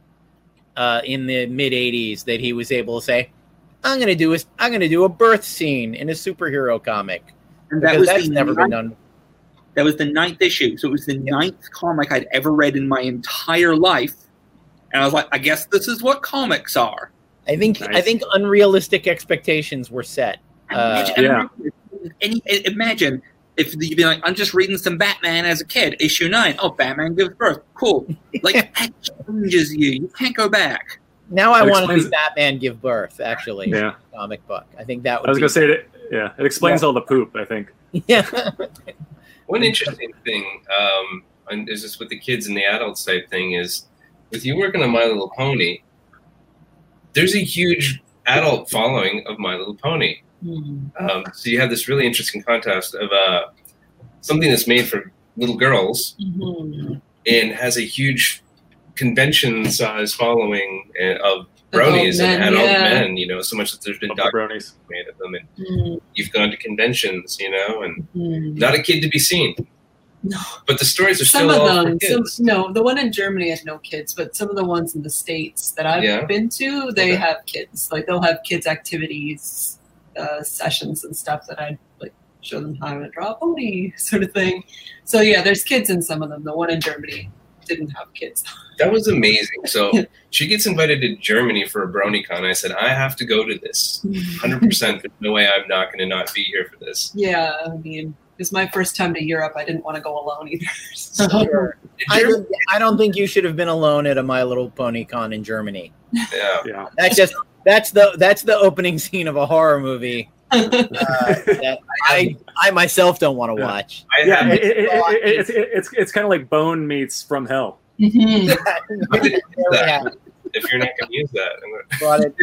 uh, in the mid '80s that he was able to say, "I'm going to do a, I'm going to do a birth scene in a superhero comic." And that Because was that's never been done. That was the ninth issue. So it was the ninth comic I'd ever read in my entire life. And I was like, I guess this is what comics are. I think I think unrealistic expectations were set. Uh, Imagine, Yeah. and imagine if you'd be like, I'm just reading some Batman as a kid, issue nine. Oh, Batman gives birth. Cool. Like that changes you. You can't go back. now I want to see Batman give birth. Actually, Yeah. comic book. I think that would. I was be- gonna say it. Yeah, it explains all the poop. I think. yeah. One interesting thing um, and is this with the kids and the adults type thing is with you working on My Little Pony, there's a huge adult following of My Little Pony. Um, so you have this really interesting contrast of uh, something that's made for little girls and has a huge convention size following uh, of bronies Adult and men, adult yeah. men. You know, so much that there's been documentaries bronies. made of them, and you've gone to conventions. You know, and Mhm. not a kid to be seen. No. But the stories are Some still of all for them, some, no, the one in Germany had no kids, but some of the ones in the states that I've Yeah. been to, they Okay. have kids. Like they'll have kids activities, uh, sessions and stuff that I'd like show them how to draw a pony, sort of thing. So yeah, there's kids in some of them. The one in Germany didn't have kids. That was amazing. So she gets invited to Germany for a BronyCon. I said, I have to go to this. 100%. There's no way I'm not going to not be here for this. Yeah, I mean, it's my first time to Europe. I didn't want to go alone either. So. Sure. I, don't, I don't think you should have been alone at a My Little Pony Con in Germany. Yeah. Yeah. That's just that's the that's the opening scene of a horror movie that I I myself don't want to watch. I Yeah, it, it, it, it, it's it's it's kind of like Bone meets From Hell. Mhm. I didn't use Yeah, that. if you're not going to use that. Brought it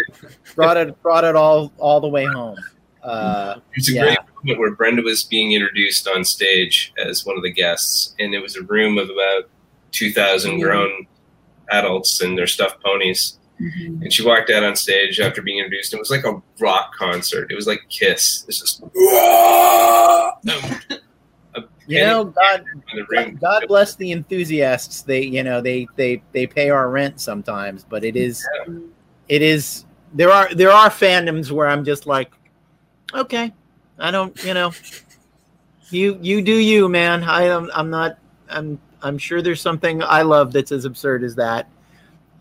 brought it brought it all all the way home. Uh, There's a Yeah. great moment where Brenda was being introduced on stage as one of the guests, and it was a room of about 2,000 grown adults and their stuffed ponies. Mhm. And she walked out on stage after being introduced. It was like a rock concert. It was like Kiss. It's just you know, God in. God bless the enthusiasts. They you know they they they pay our rent sometimes, but it is it is there are there are fandoms where I'm just like, okay, I don't you know, you you do you, man. I am I'm not I'm I'm sure there's something I love that's as absurd as that.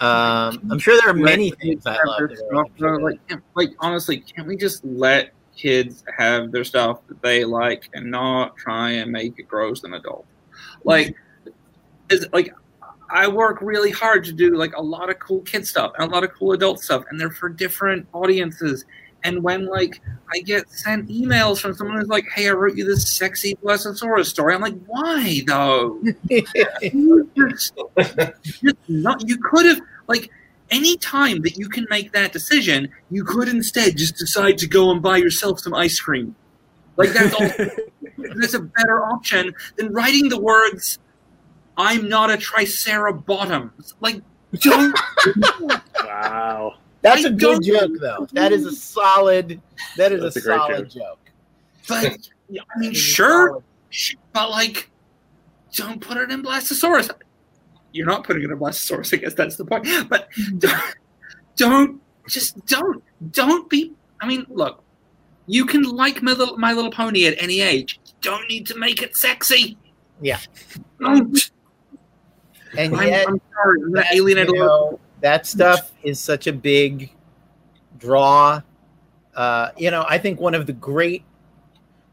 Um, I'm sure there are many things I love. that are Stuff, absurd. like, like honestly, can't we just let kids have their stuff that they like and not try and make it gross and adult? Like, is like I work really hard to do like a lot of cool kid stuff and a lot of cool adult stuff, and they're for different audiences. And when like I get sent emails from someone who's like, "Hey, I wrote you this sexy Blastosaurus story," I'm like, "Why though?" you just, just not, you could have like any time that you can make that decision, you could instead just decide to go and buy yourself some ice cream. Like that's all, that's a better option than writing the words "I'm not a triceratops." Like don't. Wow. That's I a good joke, though. That is a solid. That is That's a, a great solid joke. but I mean, That is a sure, solid- sh- but like, don't put it in Blastosaurus. You're not putting it in source. I guess that's the point. But don't, don't just don't don't be. I mean, look, you can like My Little, My Little Pony at any age. You don't need to make it sexy. Yeah. Don't. And I'm, yet, I'm sorry. I'm that, alienate a you know, that stuff is such a big draw. Uh, you know, I think one of the great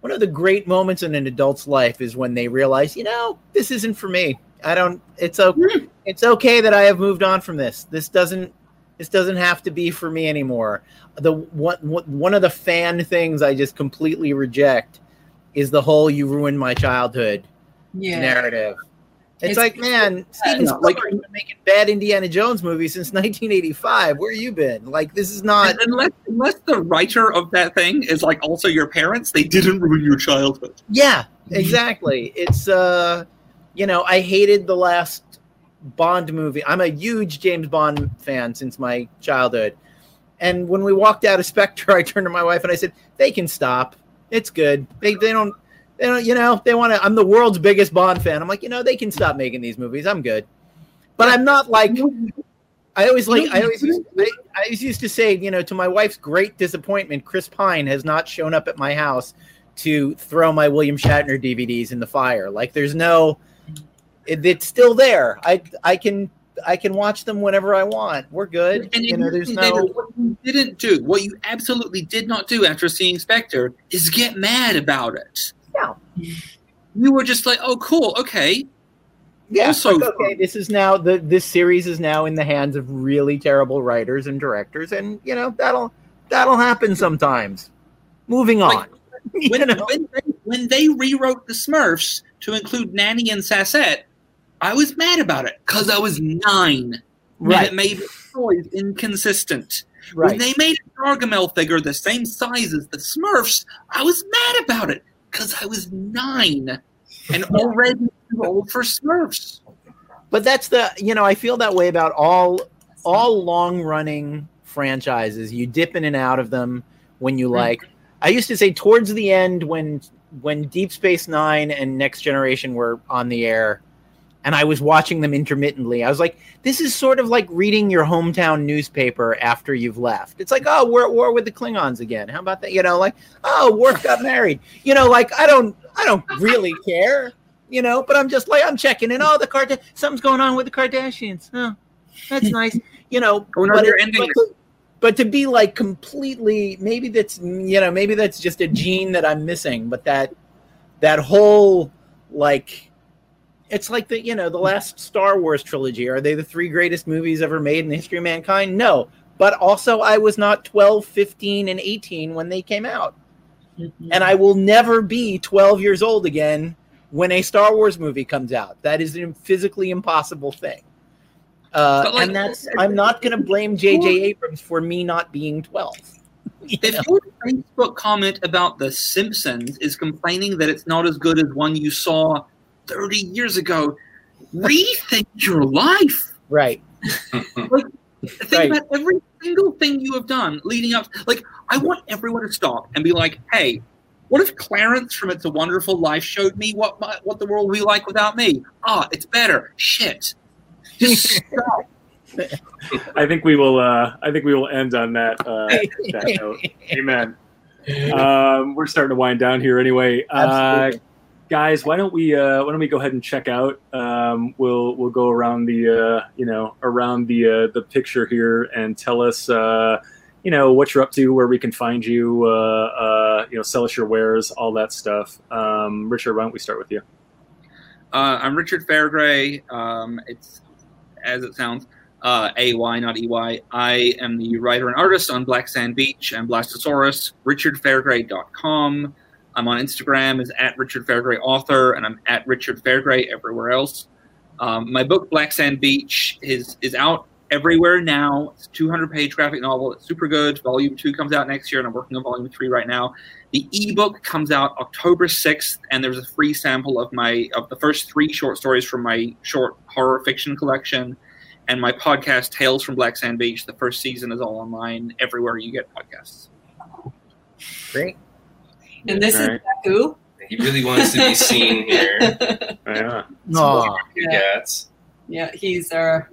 one of the great moments in an adult's life is when they realize, you know, this isn't for me. I don't. It's okay. It's okay that I have moved on from this. This doesn't. This doesn't have to be for me anymore. The one one of the fan things I just completely reject is the whole "you ruined my childhood" Yeah. narrative. It's, It's- like, man, Steven no, like- been making bad Indiana Jones movies since 1985. Where you been? Like, this is not. unless, unless the writer of that thing is like also your parents, they didn't ruin your childhood. Yeah, exactly. It's uh, you know, I hated the last Bond movie. I'm a huge James Bond fan since my childhood. And when we walked out of Spectre, I turned to my wife and I said, "They can stop. It's good. They they don't." They don't, you know, they want to. I'm the world's biggest Bond fan. I'm like, you know, they can stop making these movies. I'm good, but I'm not like I always like. I always, used, I, I always used to say, you know, to my wife's great disappointment, Chris Pine has not shown up at my house to throw my William Shatner DVDs in the fire. Like, there's no, it, it's still there. I, I can, I can watch them whenever I want. We're good. And you know, there's no. what you didn't do, what you absolutely did not do after seeing Spectre, is get mad about it. No. You were just like, "Oh, cool, okay." Yeah. also- like, okay, this is now the this series is now in the hands of really terrible writers and directors, and you know that'll that'll happen sometimes. Moving on. Like, When, when, they, when they rewrote the Smurfs to include Nanny and Sassette, I was mad about it because I was nine. Right. it made toys inconsistent. Right. When they made a Gargamel figure the same size as the Smurfs, I was mad about it because I was nine and already too old for Smurfs. but that's the you know i feel that way about all all long running franchises you dip in and out of them when you mm. like i used to say towards the end when when deep space nine and next generation were on the air and I was watching them intermittently. I was like, this is sort of like reading your hometown newspaper after you've left. It's like, oh, we're at war with the Klingons again. How about that? You know, like, oh, Worf got married. You know, like I don't, I don't really care. You know, but I'm just like I'm checking in. Oh, the Kard, something's going on with the Kardashians. Oh, that's nice. You know, but, it- but to, but to be like completely, maybe that's you know, maybe that's just a gene that I'm missing. But that that whole like it's like the you know the last star wars trilogy. Are they the three greatest movies ever made in the history of mankind? No. But also i was not 12 15 and 18 when they came out. And i will never be 12 years old again when a star wars movie comes out. That is a physically impossible thing. Uh, like, and that's i'm not going to blame jj abrams for me not being 12 You If your Facebook comment about The Simpsons is complaining that it's not as good as one you saw 30 years ago, rethink your life. right Think Right. about every single thing you have done leading up. Like, I want everyone to stop and be like, hey, what if Clarence from It's a Wonderful Life showed me what my, what the world would be like without me? Ah, it's better. Shit. Just stop. I think we will. Uh, I think we will end on that, uh, that note. Amen. Um, we're starting to wind down here anyway. Uh, Absolutely. Guys, why don't we uh, why don't we go ahead and check out? Um, we'll we'll go around the uh, you know around the uh, the picture here and tell us uh, you know what you're up to, where we can find you, uh, uh, you know, sell us your wares, all that stuff. Um, Richard, why don't we start with you? I'm Richard Fairgray. Um, it's as it sounds, uh, AY, not EY. I am the writer and artist on Black Sand Beach and Blastosaurus. RichardFairgray.com. I'm on Instagram as at Richard Fairgray Author, and I'm at Richard Fairgray everywhere else. Um, my book Black Sand Beach is is out everywhere now. It's a 200 page graphic novel. It's super good. Volume two comes out next year, and I'm working on volume three right now. The ebook comes out October 6th, and there's a free sample of my of the first three short stories from my short horror fiction collection. And my podcast, Tales from Black Sand Beach, the first season is all online everywhere you get podcasts. great And this All right. is Baku. He really wants to be seen here. Yeah. Aw. Good Yeah. cats. yeah, he's our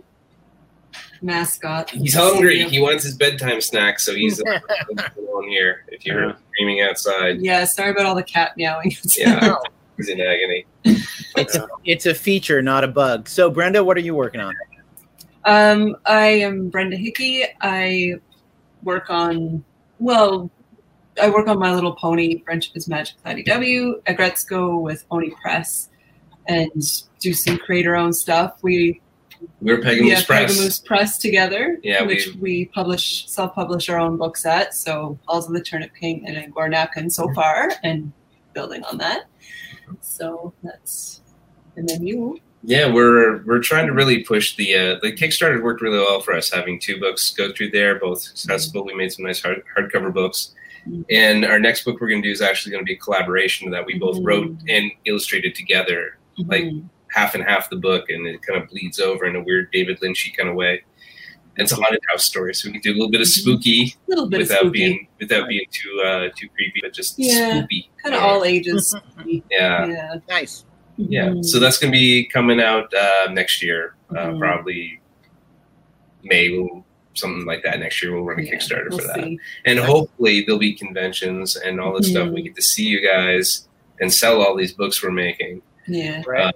mascot. He's hungry. He wants his bedtime snack, so he's uh, on here. If you're Yeah. screaming outside, Yeah, sorry about all the cat meowing. yeah, he's in agony. it's a, it's a feature not a bug so brenda what are you working on Um, I am Brenda Hickey. I work on, well, I work on My Little Pony, Friendship is Magic Cloudy W, at Gretzko with Oni Press, and do some creator owned stuff. We, We're we Pegamoose have Press. Pegamoose Press together, Yeah, which we- we, publish, self publish our own books at. So, Halls of the Turnip King and Angora Napkin so far, and building on that. So, that's, and then you. Yeah, we're we're trying to really push the uh, the Kickstarter worked really well for us having two books go through there, both successful. We made some nice hard, hardcover books. And our next book we're going to do is actually going to be a collaboration that we both Mhm. wrote and illustrated together, Like, Mhm. half and half the book, and it kind of bleeds over in a weird David Lynchy kind of way. It's a haunted house story, so we can do a little bit of Mhm. spooky a little bit without spooky. being without being too uh, too creepy, but just Yeah, spoopy. kind of all ages. Yeah. yeah. nice Yeah, so that's going to be coming out uh, next year, uh, Mhm. probably May, we'll, something like that. Next year, we'll run a Yeah, Kickstarter we'll for that, see. and hopefully there'll be conventions and all this stuff. Mhm. We get to see you guys and sell all these books we're making. Yeah. right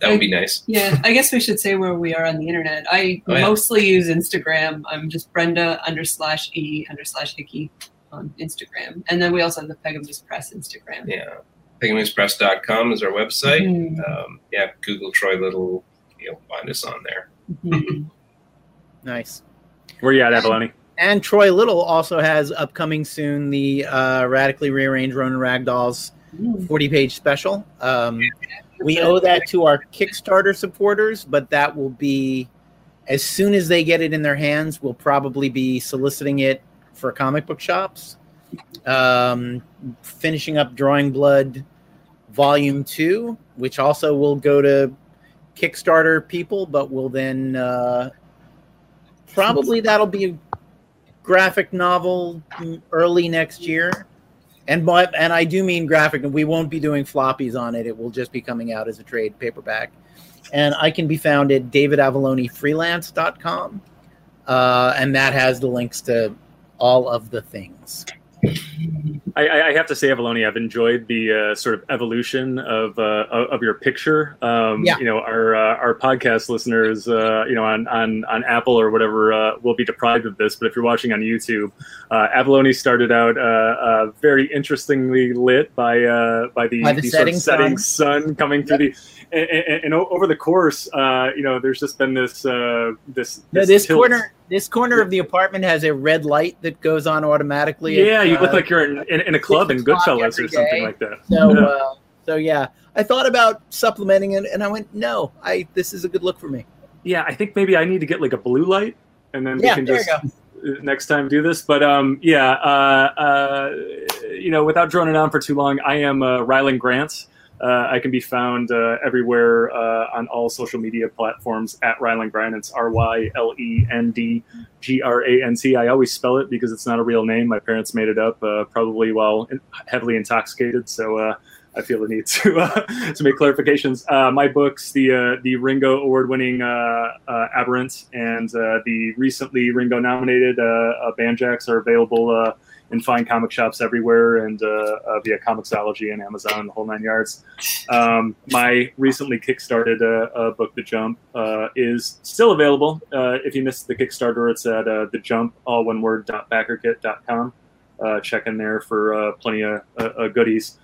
That would be nice. Yeah, I guess we should say where we are on the internet. I Oh, yeah. mostly use Instagram. I'm just Brenda under slash E under slash Hickey on Instagram. And then we also have the Pegamoose Press Instagram. Yeah, PegamoosePress.com is our website. Mhm. Um, yeah, Google Troy Little, you'll find us on there. Mhm. nice Where you at, Avallone? And Troy Little also has upcoming soon the uh, radically rearranged Ronin Ragdolls Mhm. 40 page special. Um, we owe that to our Kickstarter supporters, but that will be as soon as they get it in their hands, we'll probably be soliciting it for comic book shops. Um, finishing up Drawing Blood Volume 2, which also will go to Kickstarter people, but will then uh, probably that'll be a graphic novel early next year. And but and I do mean graphic, and we won't be doing floppies on it. It will just be coming out as a trade paperback. And I can be found at davidavallonefreelance.com. Uh, and that has the links to all of the things. I, I have to say, Avallone, I've enjoyed the uh, sort of evolution of uh, of your picture. Um, Yeah. You know, our uh, our podcast listeners, uh, you know, on, on on Apple or whatever, uh, will be deprived of this. But if you're watching on YouTube, uh, Avallone started out uh, uh, very interestingly lit by uh, by the, By the sort of setting setting sun coming through the. And, and, and over the course, uh, you know, there's just been this uh, this No, this tilt. corner, this corner of the apartment has a red light that goes on automatically. Yeah, you look Uh, like you're in, in, in a club in Goodfellas or something like that. So, Yeah. uh, so yeah, I thought about supplementing it, and I went, no, I this is a good look for me. yeah, I think maybe I need to get like a blue light, and then Yeah, we can just next time do this. But um, yeah, uh, uh, you know, without droning on for too long, I am uh, Rylend Grant. Uh, I can be found uh, everywhere uh, on all social media platforms at Rylend Grant. It's R Y L E N D G R A N T. I always spell it because it's not a real name. My parents made it up, uh, probably while in- heavily intoxicated. So uh, I feel the need to uh, to make clarifications. My books, the the Ringo Award-winning Aberrant and the recently Ringo nominated Banjax, are available in fine comic shops everywhere and uh, uh, via Comixology and Amazon, and the whole nine yards. Um, my recently kickstarted uh, book, The Jump, is still available. If you missed the Kickstarter, it's at uh, the Jump, all one word, dot check in there for plenty of goodies.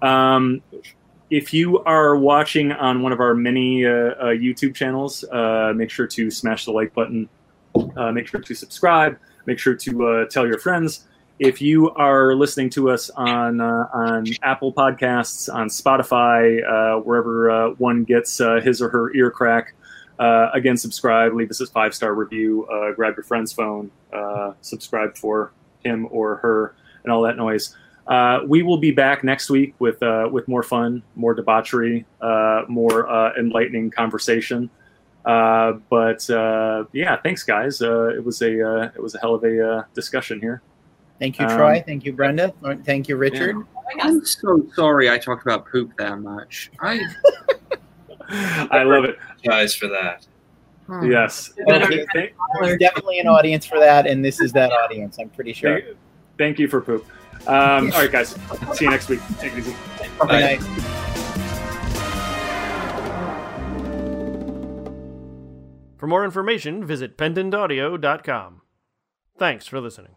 Um, if you are watching on one of our many uh, uh, YouTube channels, uh, make sure to smash the like button. Make sure to subscribe. Make sure to tell your friends. If you are listening to us on uh, on Apple Podcasts, on Spotify, uh, wherever uh, one gets uh, his or her ear crack, uh, again, subscribe. Leave us a five star review. Uh, grab your friend's phone. Subscribe for him or her, and all that noise. We will be back next week with with more fun, more debauchery, more enlightening conversation. But yeah, thanks, guys. It was a it was a hell of a discussion here. Thank you, Um, Troy. Thank you, Brenda. Thank you, Richard. I'm so sorry I talked about poop that much. I I love it. Guys, for that. Yes. Okay, There's definitely an audience for that, and this is that audience. I'm pretty sure. thank, thank you for poop. Um, all right, guys. See you next week. Take it easy. Good Bye. night. For more information, visit pendantaudio.com. Thanks for listening.